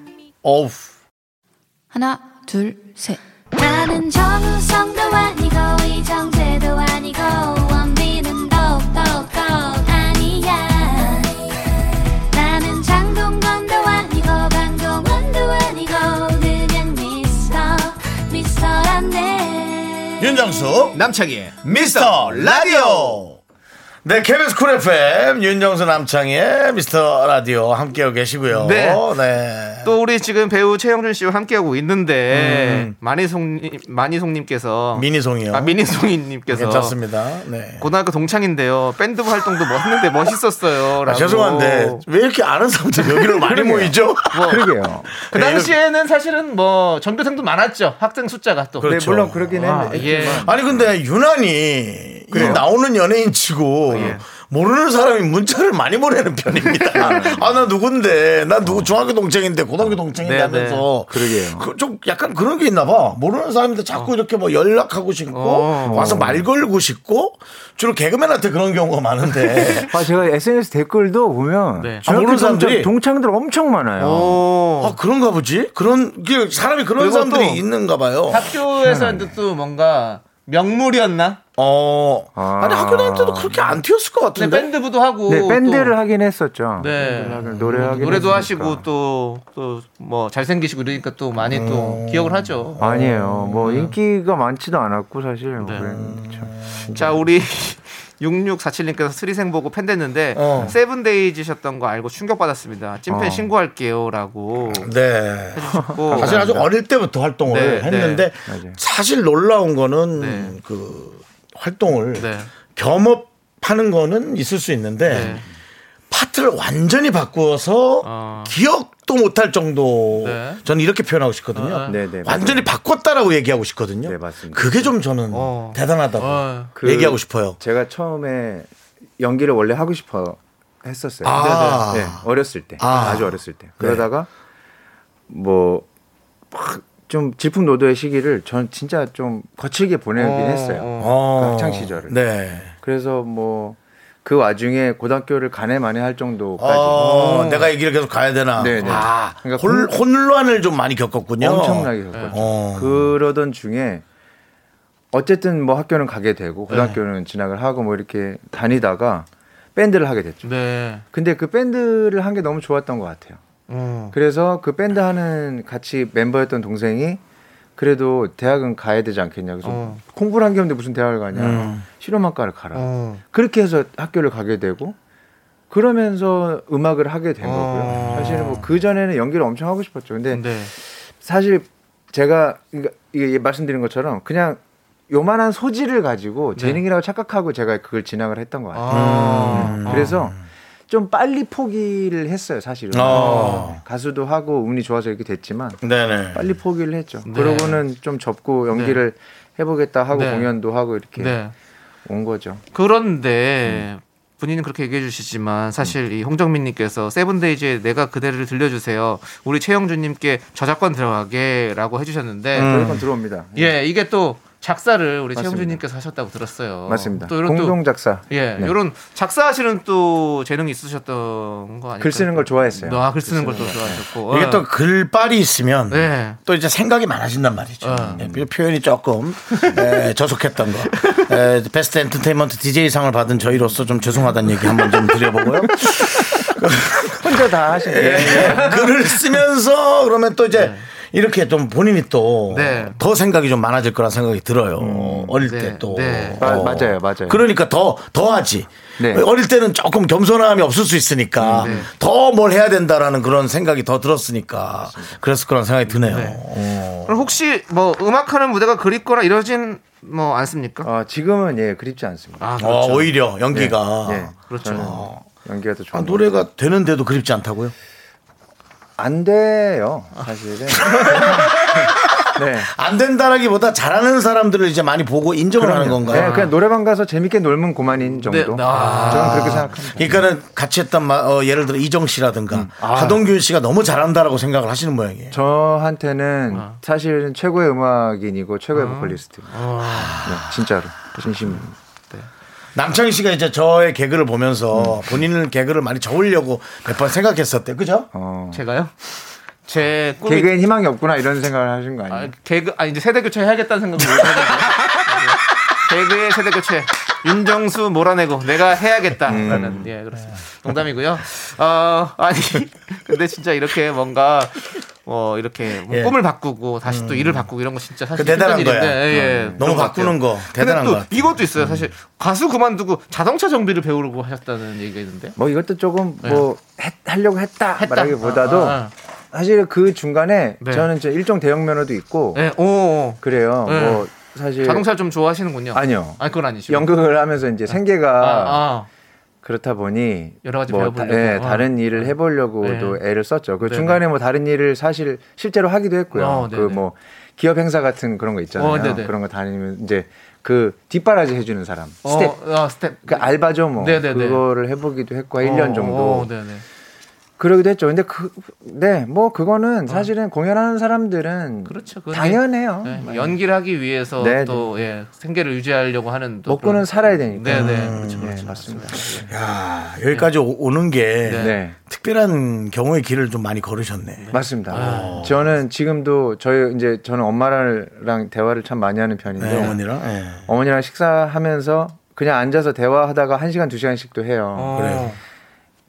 어우. 하나, 둘, 셋. 나는 정우성도 아니고 이정재도 윤정수 남창희의 미스터 라디오. 네, KBS Cool FM 윤정수 남창희 미스터 라디오 함께하고 계시고요. 네. 네. 또 우리 지금 배우 최영준 씨와 함께하고 있는데 마니송님 마니송님께서 미니송이요. 아 미니송이님께서 괜찮습니다. 네. 고등학교 동창인데요 밴드 활동도 뭐 했는데 멋있었어요. 아. 죄송한데 왜 이렇게 아는 사람들 여기로 많이 모이죠? 그러게요. 그 당시에는 사실은 뭐 전교생도 많았죠. 학생 숫자가 또. 그렇죠. 네, 물론 그러긴 아, 했는데 예. 아니 근데 유난히 이 나오는 연예인 치고 예. 모르는 사람이 문자를 많이 보내는 편입니다. 아 나 누군데 나 누구 중학교 동창인데 고등학교 동창인데 네, 하면서 그러게요. 그, 좀 약간 그런 게 있나 봐. 모르는 사람한테 자꾸 이렇게 뭐 연락하고 싶고 어. 와서 말 걸고 싶고 주로 개그맨한테 그런 경우가 많은데 아, 제가 SNS 댓글도 보면 네. 아, 모르는 사람들이? 동창, 동창들 엄청 많아요. 오. 아 그런가 보지? 그런 게 사람이 그런 사람들이 또 있는가 봐요. 학교에서 또 뭔가 명물이었나? 어 아. 아니 학교 다닐 때도 그렇게 안 튀었을 것 같은데. 밴드부도 하고 네, 밴드를 또 하긴 했었죠. 네. 하긴, 노래 하긴 노래도 했으니까. 하시고 또 또 뭐 잘생기시고 이러니까 또 많이 음. 또 기억을 하죠. 아니에요. 뭐 네. 인기가 많지도 않았고 사실 뭐 그랬죠. 자 우리 6647님께서 슬의생 보고 팬 됐는데 어. 세븐데이즈셨던 거 알고 충격받았습니다. 찐팬 어. 신고할게요라고 네. 해주셨고 사실 아주 어릴 때부터 활동을 네, 했는데 맞아요. 사실 놀라운 거는 네. 그 활동을 네. 겸업하는 거는 있을 수 있는데 네. 파트를 완전히 바꾸어서 어. 기억도 못할 정도 네. 저는 이렇게 표현하고 싶거든요. 어, 어. 네, 네, 완전히 바꿨다라고 얘기하고 싶거든요. 네, 맞습니다. 그게 좀 저는 어. 대단하다고 어. 그 얘기하고 싶어요. 제가 처음에 연기를 원래 하고 싶어 했었어요. 아. 네, 어렸을 때. 아. 아. 주 어렸을 때. 그러다가 뭐 좀 질풍노도의 시기를 전 진짜 좀 거칠게 보내긴 어, 했어요. 어. 어. 그 학창 시절을. 네. 그래서 뭐 그 와중에 고등학교를 가네 마네 할 정도까지 어, 내가 이 길을 계속 가야 되나. 네, 네. 아, 그러니까 혼, 공- 혼란을 좀 많이 겪었군요. 엄청나게 겪었죠. 어. 그러던 중에 어쨌든 뭐 학교는 가게 되고 고등학교는 진학을 하고 뭐 이렇게 다니다가 밴드를 하게 됐죠. 네. 근데 그 밴드를 한 게 너무 좋았던 것 같아요. 음. 그래서 그 밴드 하는 같이 멤버였던 동생이 그래도 대학은 가야 되지 않겠냐. 그래서 어. 공부를 한 게 없는데 무슨 대학을 가냐. 음. 실용학과를 가라. 어. 그렇게 해서 학교를 가게 되고 그러면서 음악을 하게 된 거고요. 어. 사실은 뭐 그 전에는 연기를 엄청 하고 싶었죠. 근데 네. 사실 제가 그러니까 이게 말씀드린 것처럼 그냥 요만한 소질을 가지고 네. 재능이라고 착각하고 제가 그걸 진학을 했던 것 같아요. 아. 음. 그래서 좀 빨리 포기를 했어요, 사실은. 어. 가수도 하고 운이 좋아서 이렇게 됐지만 네네. 빨리 포기를 했죠. 네. 그러고는 좀 접고 연기를 해보겠다 하고 네. 공연도 하고 이렇게 네. 온 거죠. 그런데 본인은 그렇게 얘기해 주시지만 사실 이 홍정민 님께서 세븐데이즈의 내가 그대를 들려주세요. 우리 최영준 님께 저작권 들어가게라고 해 주셨는데 음. 저희건 들어옵니다. 예 이게 또 작사를 우리. 최영준님께서 하셨다고 들었어요. 맞습니다. 또 이런 공동 작사. 또, 예 네. 이런 작사하시는 또 재능이 있으셨던 거 아닐까요? 글 쓰는 걸 좋아했어요. 아, 글 쓰는 걸 또. 좋아하셨고 이게 어. 또 글빨이 있으면 네. 또 이제 생각이 많아진단 말이죠. 어. 예, 그 표현이 조금 에, 저속했던 거. 에, 베스트 엔터테인먼트 DJ상을 받은 저희로서 좀 죄송하다는 얘기 한번 좀 드려보고요. 혼자 다 하시는 예. 거예요. 글을 쓰면서 그러면 또 이제 이렇게 좀 본인이 또더 네. 생각이 좀 많아질 거란 생각이 들어요. 어릴 네, 때 또. 네. 마- 맞아요, 맞아요. 그러니까 더, 더 하지. 네. 어릴 때는 조금 겸손함이 없을 수 있으니까 네. 더뭘 해야 된다라는 그런 생각이 더 들었으니까 그래서 그런 생각이 드네요. 어. 그럼 혹시 뭐 음악하는 무대가 그립거나 이러진 뭐 않습니까? 어, 지금은 예 그립지 않습니다. 아 어, 그렇죠. 오히려 연기가 예, 예. 그렇죠. 저는 연기가 더 아, 좋은 것 노래가 되는데도 그립지 않다고요? 안 돼요, 사실은. 네. 안 된다라기보다 잘하는 사람들을 이제 많이 보고 인정을 하는 그럼요. 건가요? 네, 그냥 노래방 가서 재밌게 놀면 그만인 정도. 네, 아. 저는 그렇게 생각합니다. 그러니까는 같이 했던 마- 어, 예를 들어 이정 씨라든가 하동균 씨가 너무 잘한다라고 생각을 하시는 모양이에요. 저한테는 아. 사실은 최고의 음악인이고 최고의 보컬리스트. 네, 진짜로 진심. 남창희 씨가 이제 저의 개그를 보면서 본인은 개그를 많이 적으려고 몇 번 생각했었대. 그죠? 어. 제가요? 제 꿈이 개그엔 희망이 없구나 이런 생각을 하신 거 아, 아니에요? 개그 아 이제 세대 교체 해야겠다는 생각을 해가지고 개그의 세대 교체 윤정수 몰아내고 내가 해야겠다라는 예 그렇습니다 농담이고요 어 아니 근데 진짜 이렇게 뭔가 어 이렇게 뭐 예. 꿈을 바꾸고 다시 또 일을 바꾸고 이런 거 진짜 사실 그 대단한 힘든 일인데, 거야. 예, 예, 음. 그런 너무 것 바꾸는 같아요. 거 대단한 근데 것또 같아. 이것도 있어요 사실 가수 그만두고 자동차 정비를 배우려고 하셨다는 얘기가 있는데 뭐 이것도 조금 뭐 했- 하려고 했다, 네. 했다. 말하기보다도 아, 아. 사실 그 중간에 네. 저는 이제 일종 대형 면허도 있고 예, 오, 오. 그래요. 네. 뭐 사실 자동차 좀 좋아하시는군요 아니요. 아니 그건 아니시고 연극을 하면서 이제 생계가 아, 아. 그렇다 보니 여러 가지 뭐 배워보려고. 다, 예, 어. 다른 일을 해보려고도 네. 애를 썼죠. 그 네네. 중간에 뭐 다른 일을 사실 실제로 하기도 했고요. 어, 그 네네. 뭐 기업 행사 같은 그런 거 있잖아요. 어. 그런 거 다니면 이제 그 뒷바라지 해주는 사람 스텝. 어, 아, 스텝. 그 알바죠 뭐 네네네. 그거를 해보기도 했고 한 1년 어, 정도 어, 네네. 그러기도 했죠. 근데 그 네 뭐 그거는 사실은 공연하는 사람들은 그렇죠. 당연해요. 네, 네. 연기를 하기 위해서 네, 또 예, 생계를 유지하려고 하는 또 먹고는 그런- 살아야 되니까. 네 네. 음, 그렇죠. 네, 그렇죠. 맞습니다. 야, 여기까지 오- 오는 게 네. 네. 특별한 경우의 길을 좀 많이 걸으셨네. 맞습니다. 아. 저는 지금도 저희 이제 저는 엄마랑 대화를 참 많이 하는 편인데 네, 어머니랑. 예. 어머니랑 식사하면서 그냥 앉아서 대화하다가 한 시간 두 시간씩도 해요. 어. 그래요.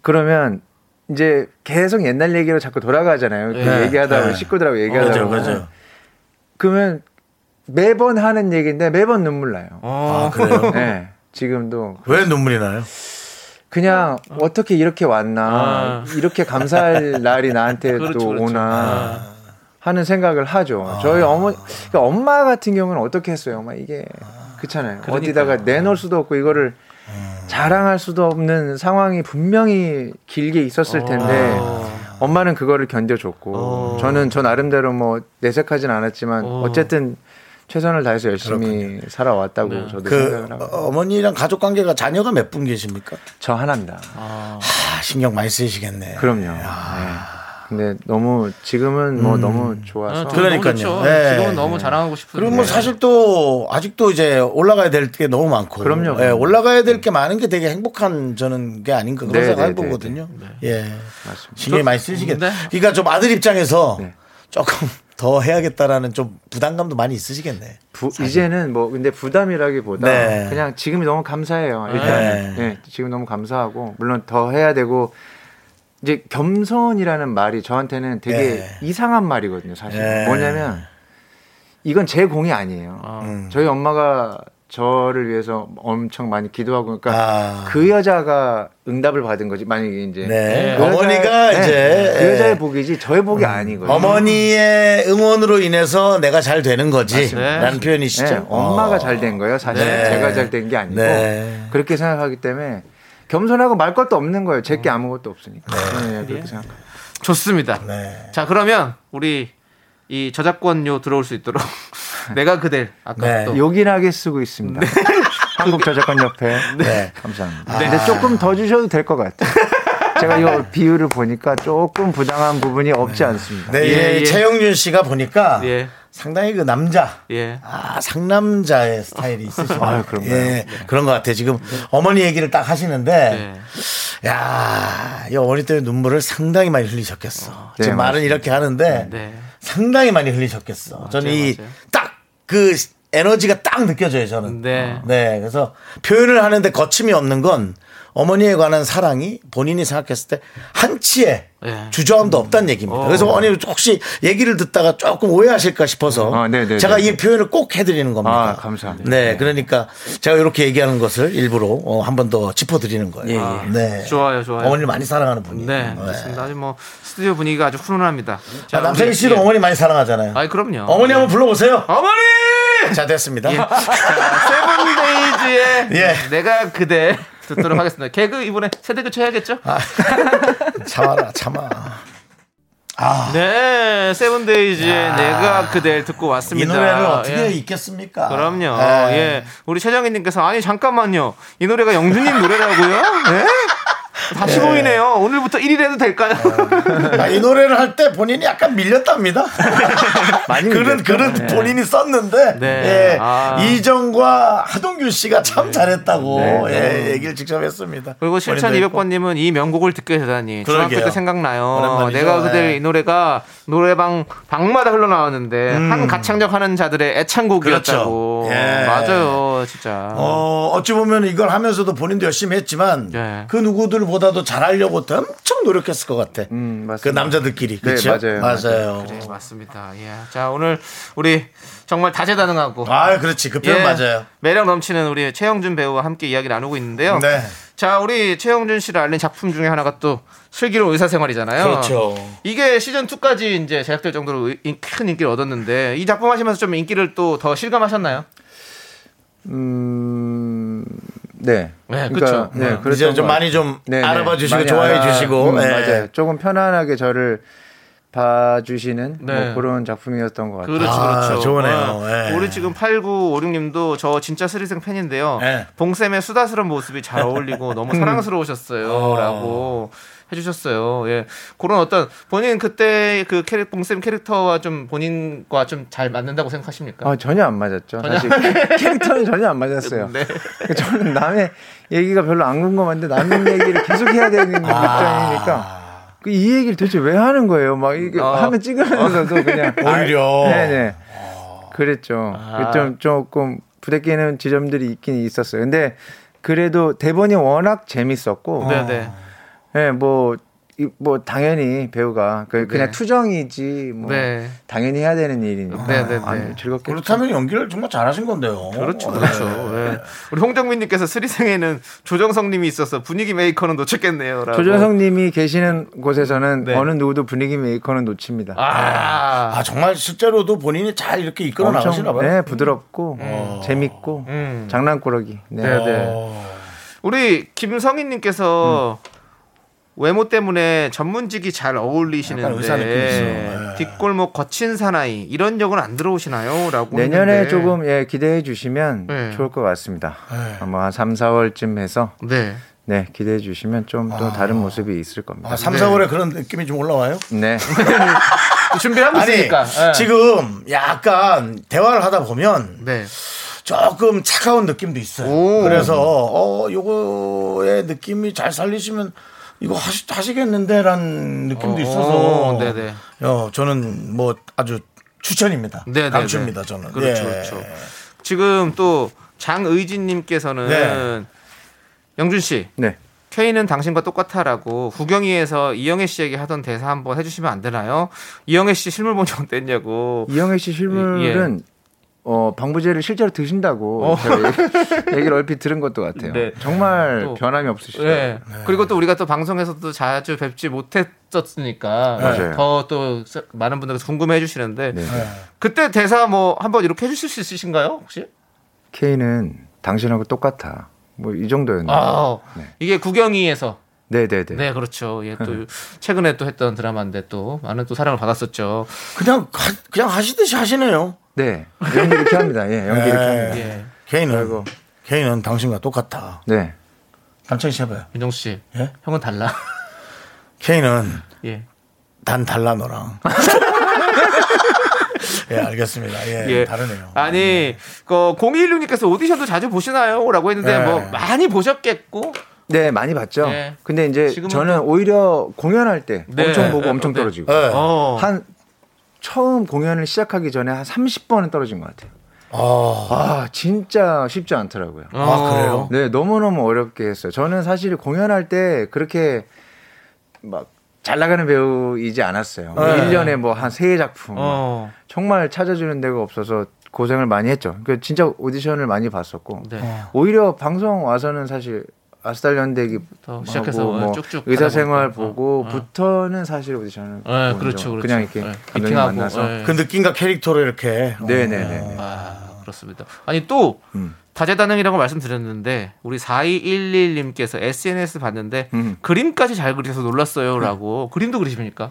그러면 이제 계속 옛날 얘기로 자꾸 돌아가잖아요. 그 네. 얘기하다 보면 네. 식구들하고 얘기하다 보면 맞아요. 그러면 매번 하는 얘기인데 매번 눈물 나요. 어. 아, 그래요? 네. 지금도 왜 눈물이 나요? 그냥 어떻게 이렇게 왔나 아. 이렇게 감사할 날이 나한테 그렇죠, 또 그렇죠. 오나 아. 하는 생각을 하죠. 저희 어머 그러니까 엄마 같은 경우는 어떻게 했어요? 엄마 이게 그렇잖아요. 그러니까요. 어디다가 내놓을 수도 없고 이거를 자랑할 수도 없는 상황이 분명히 길게 있었을 텐데 어. 엄마는 그거를 견뎌줬고 어. 저는 저 나름대로 뭐 내색하진 않았지만 어. 어쨌든 최선을 다해서 열심히 살아왔다고 네. 저도 그 생각을 하고 어, 어머니랑 가족 관계가 자녀가 몇 분 계십니까? 저 하나입니다. 아. 아, 신경 많이 쓰이시겠네. 그럼요. 네. 근데 너무 지금은 뭐 너무 좋아서 아, 저 그러니까요. 너무 좋죠. 네. 지금은 너무 자랑하고 싶은데. 그리고 뭐 사실 또 아직도 이제 올라가야 될 게 너무 많고. 그럼요, 예, 그럼요. 올라가야 될 게 많은 게 되게 행복한 저는 게 아닌가 그런 네, 생각을 네, 네, 해보거든요. 예. 맞습니다. 신경이 많이 쓰시겠네. 네. 그러니까 좀 아들 입장에서 네. 조금 더 해야겠다라는 좀 부담감도 많이 있으시겠네. 부- 이제는 뭐 근데 부담이라기보다 네. 그냥 지금이 너무 감사해요. 일단 네. 네, 지금 너무 감사하고 물론 더 해야 되고 이제 겸손이라는 말이 저한테는 되게 네. 이상한 말이거든요. 사실 네. 뭐냐면 이건 제 공이 아니에요. 음. 저희 엄마가 저를 위해서 엄청 많이 기도하고 그러니까 아. 그 여자가 응답을 받은 거지 만약에 이제 네. 그 여자의- 어머니가 네. 이제 그 여자의 예. 복이지 저의 복이 아니거든요. 어머니의 응원으로 인해서 내가 잘 되는 거지. 맞습니다. 라는 표현이시죠. 네, 엄마가 잘 된 거예요. 사실 네. 제가 잘 된 게 아니고 네. 그렇게 생각하기 때문에 겸손하고 말 것도 없는 거예요. 제게 아무것도 없으니까. 네, 그렇게 생각해요. 좋습니다. 네. 자 그러면 우리 이 저작권료 들어올 수 있도록 내가 그댈 아까 네. 또 요긴하게 쓰고 있습니다. 한국 저작권 협회. 네. 감사합니다. 근데 조금 더 주셔도 될 것 같아요. 제가 이 비율을 보니까 조금 부당한 부분이 없지 않습니다. 네, 예, 예, 예. 최영준 씨가 보니까 예. 상당히 그 남자, 예. 아, 상남자의 스타일이 있으시죠. 아유, 그런가요? 예, 그런 것 같아요. 지금 어머니 얘기를 딱 하시는데, 네. 야, 이 어머니 때문에 눈물을 상당히 많이 흘리셨겠어. 네, 지금 말은. 이렇게 하는데, 네. 상당히 많이 흘리셨겠어. 저는 이 맞아요. 딱그 에너지가 딱 느껴져요, 저는. 네. 네, 그래서 표현을 하는데 거침이 없는 건 어머니에 관한 사랑이 본인이 생각했을 때 한치의 예. 주저함도 없다는 얘기입니다. 그래서 어머니 혹시 얘기를 듣다가 조금 오해하실까 싶어서 아, 네네네. 제가 이 표현을 꼭 해드리는 겁니다. 아, 감사합니다. 네, 그러니까 제가 이렇게 얘기하는 것을 일부러 어, 한번 더 짚어드리는 거예요. 네. 좋아요, 좋아요. 어머니를 많이 사랑하는 분이에요. 네, 좋습니다. 아주 뭐 스튜디오 분위기가 아주 훈훈합니다. 자, 아, 남창희 씨도 예. 어머니 많이 사랑하잖아요. 아이 그럼요. 어머니 한번 불러보세요. 어머니! 자, 됐습니다. 예. 자, 세븐데이즈의 예. 내가 그댈 듣도록 하겠습니다. 개그 이번에 세대 교체해야겠죠? 아. 참아라, 참아. 네, 세븐데이즈의 야. 내가 그댈 듣고 이 왔습니다. 노래를 어떻게 예. 잊겠습니까? 그럼요. 네. 예. 우리 최정희님께서 아니 잠깐만요. 이 노래가 영준님 노래라고요? 예? 다시 보이네요. 오늘부터 1일 해도 될까요? 아, 이 노래를 할 때 본인이 약간 밀렸답니다. 많이 밀렸죠. 글은 네. 본인이 썼는데 네. 예, 아. 이정과 하동균 씨가 참 잘했다고 네. 예, 얘기를 직접 했습니다. 그리고 본인도 했고. 7200번님은 이 명곡을 듣게 되다니 중학교. 때 생각나요. 내가 그댈 네. 이 노래가 노래방 방마다 흘러나왔는데 음. 한 가창력 하는 자들의 애창곡이었다고. 그렇죠. 예. 맞아요, 진짜. 어, 어찌 보면 이걸 하면서도 본인도 열심히 했지만 예. 그 누구들보다 도 잘하려고 엄청 노력했을 것 같아. 음, 그 맞습니다. 남자들끼리. 네, 그렇죠? 맞아요. 맞아요. 네, 맞습니다. 예. 자, 오늘 우리 정말 다재다능하고 아, 그렇지. 그 표현 예, 맞아요. 매력 넘치는 우리 최영준 배우와 함께 이야기 나누고 있는데요. 네. 자, 우리 최영준 씨를 알린 작품 중에 하나가 또 슬기로운 의사생활이잖아요. 그렇죠. 이게 시즌 2까지 이제 제작될 정도로 큰 인기를 얻었는데 이 작품 하시면서 좀 인기를 또 더 실감하셨나요? 음, 네. 네, 그쵸. 네, 음. 그랬던 이제 좀것 많이 좀 네, 네. 알아봐 주시고 많이 좋아해 알아- 주시고. 음, 예. 맞아요. 조금 편안하게 저를 봐주시는 네. 뭐 그런 작품이었던 것 같아요. 그렇죠, 아, 그렇죠. 좋으네요. 어, 예. 우리 지금 8956님도 저 진짜 스리생 팬인데요. 예. 봉쌤의 수다스러운 모습이 잘 어울리고 너무 사랑스러우셨어요. 어. 라고 해주셨어요. 예. 그런 어떤 본인 그때 그 캐릭, 봉쌤 캐릭터와 좀 본인과 좀 잘 맞는다고 생각하십니까? 아, 전혀 안 맞았죠. 사실 캐릭터는 전혀 안 맞았어요. 네. 저는 남의 얘기가 별로 안 궁금한데 남의 얘기를 계속 해야 되는 아. 입장이니까 그 이 얘기를 도대체 왜 하는 거예요? 막 이게 어. 하면 찍으면서도 그냥 오히려. 네네. 그랬죠. 아. 좀 조금 부대끼는 지점들이 있긴 있었어요. 근데 그래도 대본이 워낙 재밌었고, 네네. 예, 뭐, 이- 뭐 당연히 배우가 그 그냥 네. 투정이지 뭐 네. 당연히 해야 되는 일이니까 네, 네, 네. 즐겁게 그렇다면 연기를 정말 잘하신 건데요. 그렇죠, 그렇죠. 예. 우리 홍정민님께서 스리생에는 조정석님이 있어서 분위기 메이커는 놓쳤겠네요. 라고. 조정석님이 계시는 곳에서는 네. 어느 누구도 분위기 메이커는 놓칩니다. 아, 아 정말 실제로도 본인이 잘 이렇게 이끌어 나가시나 봐요. 네, 부드럽고 재밌고 음. 장난꾸러기. 네. 네, 네. 우리 김성희님께서 외모 때문에 전문직이 잘 약간 의사 느낌 있어. 어울리시는데 네. 뒷골목 거친 사나이 이런 역은 안 들어오시나요? 라고 내년에 했는데. 조금 예, 기대해 주시면 네. 좋을 것 같습니다. 아마 한 3, 4월쯤 해서 네. 네, 기대해 주시면 좀또 다른 모습이 있을 겁니다. 아, 3, 4월에 그런 느낌이 좀 올라와요? 네. 준비하고 아니 있으니까 예. 지금 약간 대화를 하다 보면 네. 조금 차가운 느낌도 있어요. 오. 그래서 어 요거의 느낌이 잘 살리시면 이거 하시, 하시겠는데라는 느낌도 어, 있어서 네네. 어, 저는 뭐 아주 추천입니다. 네네네. 강추입니다. 저는. 그렇죠, 예. 그렇죠. 지금 또 장의진님께서는 네. 영준 씨, 네. K는 당신과 똑같아라고 구경이에서 이영애 씨에게 하던 대사 한번 해주시면 안 되나요? 이영애 씨 실물 본적 어땠냐고. 이영애 씨 실물은 어, 방부제를 실제로 드신다고 어. 제가 얘기- 얘기를 얼핏 들은 것도 같아요. 네. 정말 또- 변함이 없으시더라고요. 네. 그리고 또 우리가 또 방송에서도 자주 뵙지 못했었으니까. 더 또 많은 분들이 궁금해 해주시는데 네. 그때 대사 뭐 한번 이렇게 해주실 수 있으신가요 혹시? K는 당신하고 똑같아. 뭐 이 정도였나요? 아, 네. 이게 구경이에서 네네네. 네, 그렇죠. 예, 또 최근에 또 했던 드라마인데 또 많은 또 사랑을 받았었죠. 그냥 하, 그냥 하시듯이 하시네요. 네. 연기 이렇게 합니다. 예, 연기 이렇게 네. 합니다. 예, 아이고. 개인은 당신과 똑같아. 네. 남창희 씨 해봐요. 윤정 씨, 예? 형은 달라. 케인은 예, 단 달라 너랑. 예, 알겠습니다. 예, 예. 다르네요. 아니, 그 0216님께서 오디션도 자주 보시나요?라고 했는데 네. 뭐 많이 보셨겠고. 네, 많이 봤죠. 네. 근데 이제 저는 오히려 공연할 때 네. 엄청 보고 네. 엄청 네. 떨어지고 네. 어. 한 처음 공연을 시작하기 전에 한 30번은 떨어진 것 같아요. 아, 아, 진짜 쉽지 않더라고요. 아, 그래요? 네, 너무너무 어렵게 했어요. 저는 사실 공연할 때 그렇게 막 잘 나가는 배우이지 않았어요. 뭐 네. 1년에 뭐 한 세 작품. 어. 정말 찾아주는 데가 없어서 고생을 많이 했죠. 그 진짜 오디션을 많이 봤었고. 네. 오히려 방송 와서는 사실 아스달 연대기 더 시작해서 뭐 쭉쭉 의사생활 하다 보니까. 보고부터는 사실 오디션을 네, 본 그렇죠, 적. 그렇죠. 그냥 이렇게 네, 미팅하고, 만나서 네. 그 느낌과 캐릭터로 이렇게. 네네네. 아, 그렇습니다. 아니 또 음. 다재다능이라고 말씀드렸는데 우리 4211님께서 SNS 봤는데 음. 그림까지 잘 그려서 놀랐어요라고 그림도 그리십니까?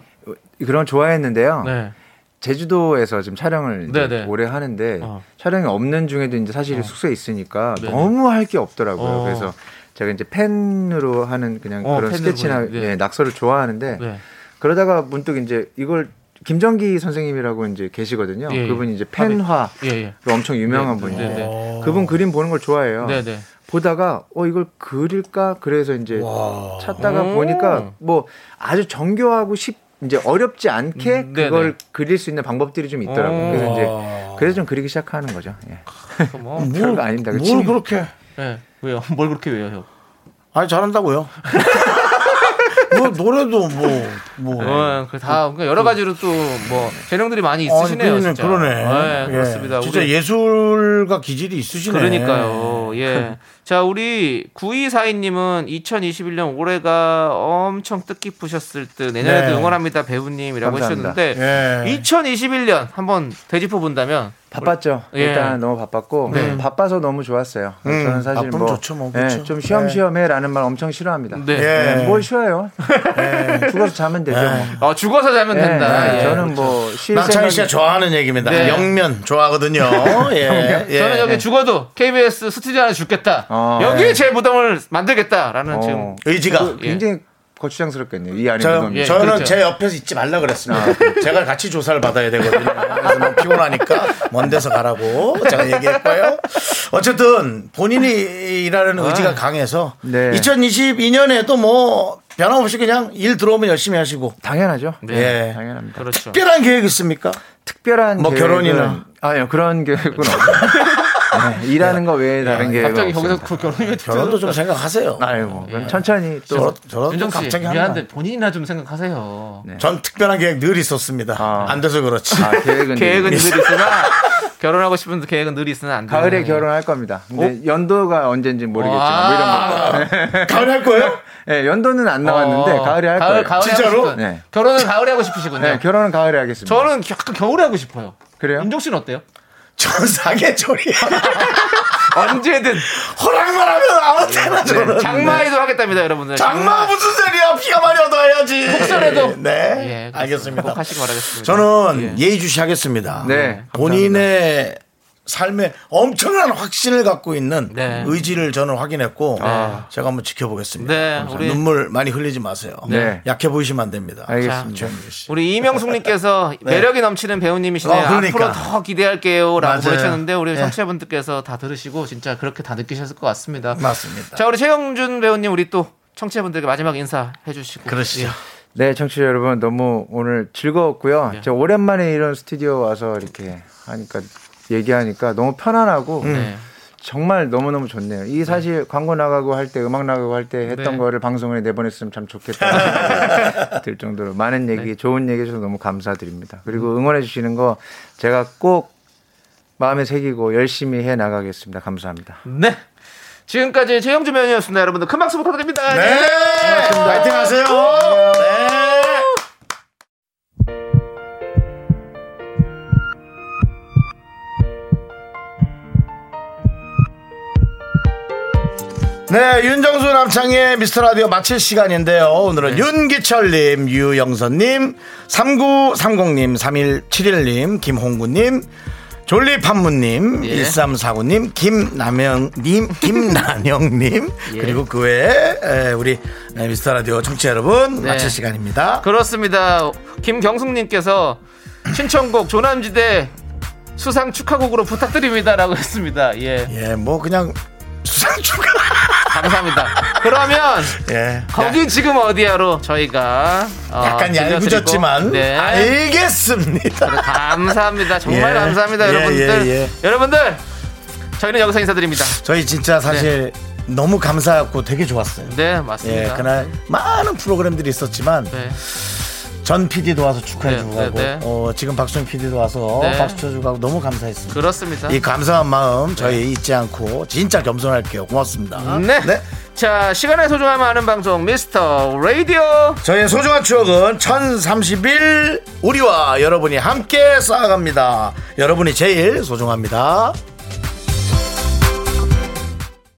그런 거 좋아했는데요. 네. 제주도에서 지금 촬영을 이제 네네. 오래 하는데 어. 촬영이 없는 중에도 이제 사실 숙소에 있으니까 네네. 너무 할 게 없더라고요. 어. 그래서 제가 이제 펜으로 하는 그냥 어, 그런 스케치나 네. 예, 낙서를 좋아하는데 네. 그러다가 문득 이제 이걸 김정기 선생님이라고 이제 계시거든요. 예, 예. 그분이 이제 펜화로 예, 예. 엄청 유명한 네, 분인데 네, 네. 그분 그림 보는 걸 좋아해요. 네, 네. 보다가 어 이걸 그릴까 그래서 이제 와. 찾다가 오. 보니까 뭐 아주 정교하고 쉽 이제 어렵지 않게 음. 그걸 그릴 수 있는 방법들이 좀 있더라고요. 오. 그래서 이제 그래서 좀 그리기 시작하는 거죠. 예. 그 뭐, 별거 아닙니다. 그 뭘. 그렇게. 네. 왜요? 뭘 그렇게 왜요, 형? 아니, 잘한다고요. 뭐, 노래도 뭐, 뭐. 어, 그다 그러니까 여러 가지로 또 뭐 재능들이 많이 아니, 있으시네요. 그러네, 진짜. 그러네. 네, 예. 그렇습니다. 진짜 우리- 예술가 기질이 있으시네. 그러니까요. 예. 자, 우리 9242님은 2021년 올해가 엄청 뜻깊으셨을 듯 내년에도 네. 응원합니다 배우님이라고 감사합니다. 하셨는데 예. 2021년 한번 되짚어 본다면 바빴죠. 예. 일단 너무 바빴고 네. 바빠서 너무 좋았어요. 음, 저는 사실 뭐, 좋죠, 뭐, 예, 그렇죠. 좀 쉬엄쉬엄해라는 말 엄청 싫어합니다. 네. 예. 네, 뭘 쉬어요? 죽어서 자면 되죠. 뭐. 어, 죽어서 자면 예, 된다. 예, 예. 저는 뭐쉴 남창희 씨가 생각이 좋아하는 얘기입니다. 네. 영면 좋아하거든요. 예. 예. 저는 여기 죽어도 KBS 스튜디오 안에 죽겠다. 어, 여기에 제 무덤을 만들겠다라는 어. 지금 의지가. 그 굉장히 거추장스럽겠네요. 이 안에 저, 무덤이. 예, 저는 그렇죠. 제 옆에서 있지 말라 그랬습니다. 제가 같이 조사를 받아야 되거든요. 그래서 너무 피곤하니까 먼 데서 가라고 제가 얘기했고요. 어쨌든 본인이 일하는 의지가 강해서 네. 2022년에도 뭐 변함없이 그냥 일 들어오면 열심히 하시고 당연하죠. 네. 예. 당연합니다. 그렇죠. 특별한 계획 있습니까? 특별한 뭐 계획은- 결혼이나. 아니요 그런 계획은 없어요. 네, 일하는 거 외에 다른 계획은 갑자기 없습니다. 거기서 그 결혼이 왜 결혼도 좀 생각하세요. 아이고 그럼 천천히 또 저런, 저런 윤정 씨 갑자기 미안한데. 본인이나 좀 생각하세요. 네. 전 특별한 계획 늘 있었습니다. 아. 안 돼서 그렇지. 아, 계획은 계획은 늘늘 있으나 결혼하고 싶은 계획은 늘 있으나 안 돼. 가을에 결혼할 겁니다. 근데 연도가 언제인지 모르겠지만 뭐 이런 거. 가을에 할 거예요? 네, 연도는 안 나왔는데 어, 가을에 할 가을, 거예요. 가을에 진짜로? 네. 결혼은 가을에 하고 싶으시군요. 네, 결혼은 가을에 하겠습니다. 저는 약간 겨울에 하고 싶어요. 그래요? 윤종 씨는 어때요? 전 사계절이야. 언제든 허락만 하면 아무 때나 저는. 장마에도 하겠답니다, 여러분들. 장마 무슨 소리야? 비가 많이 얻어야지. 폭설에도? 네. 예. 알겠습니다. 꼭 하시기 바라겠습니다. 저는 예. 예의주시 하겠습니다. 네, 본인의 삶에 엄청난 확신을 갖고 있는 네. 의지를 저는 확인했고 네. 제가 한번 지켜보겠습니다. 네. 우리- 눈물 많이 흘리지 마세요. 네. 약해 보이시면 안 됩니다. 알겠습니다. 씨. 우리 이명숙님께서 매력이 넘치는 배우님이시네요. 네. 어, 그러니까. 앞으로 더 기대할게요라고. 보내셨는데 우리 예. 청취자분들께서 다 들으시고 진짜 그렇게 다 느끼셨을 것 같습니다. 맞습니다. 자 우리 최영준 배우님 우리 또 청취자분들께 마지막 인사 해 주시고. 그러시죠. 네, 청취자 여러분 너무 오늘 즐거웠고요. 네. 저 오랜만에 이런 스튜디오 와서 이렇게 하니까 얘기하니까 너무 편안하고 네. 정말 너무너무 좋네요. 이 사실 광고 나가고 할 때 음악 나가고 할 때 했던 네. 거를 방송에 내보냈으면 참 좋겠다 들 정도로 많은 얘기, 네. 좋은 얘기 해주셔서 너무 감사드립니다. 그리고 응원해 주시는 거 제가 꼭 마음에 새기고 열심히 해 나가겠습니다. 감사합니다. 네. 지금까지 최영주 면이었습니다. 여러분들 큰 박수 부탁드립니다. 네. 파이팅 하세요. 네. 네, 윤정수 남창의 미스터 라디오 마칠 시간인데요. 오늘은 윤기철님, 유영선님, 3930님, 3171님, 김홍구님, 졸리판무님, 예. 1349님, 김남영님, 김난영님, 그리고 그 외에 에, 우리 에, 미스터 라디오 청취자 여러분 네. 마칠 시간입니다. 그렇습니다. 김경숙님께서 신청곡 조남지대 수상 축하곡으로 부탁드립니다라고 했습니다. 예. 예, 뭐 그냥 수상 축하. 감사합니다. 그러면 예. 거기 지금 어디야로 저희가 어, 약간 얄궂었지만 네. 알겠습니다. 감사합니다. 정말 예. 감사합니다, 예, 여러분들. 예, 예. 여러분들 저희는 여기서 인사드립니다. 저희 진짜 사실 너무 감사하고 되게 좋았어요. 네, 맞습니다. 예, 그날 많은 프로그램들이 있었지만 네. 전 PD도 와서 축하해주고 네, 가고 네, 네. 어, 지금 박수영 PD도 와서 네. 박수 쳐주고 가고 너무 감사했습니다. 그렇습니다. 이 감사한 마음 저희 잊지 않고 진짜 겸손할게요. 고맙습니다. 네. 자, 시간의 소중함을 아는 방송 미스터 라디오. 저희의 소중한 추억은 1031 우리와 여러분이 함께 쌓아갑니다. 여러분이 제일 소중합니다.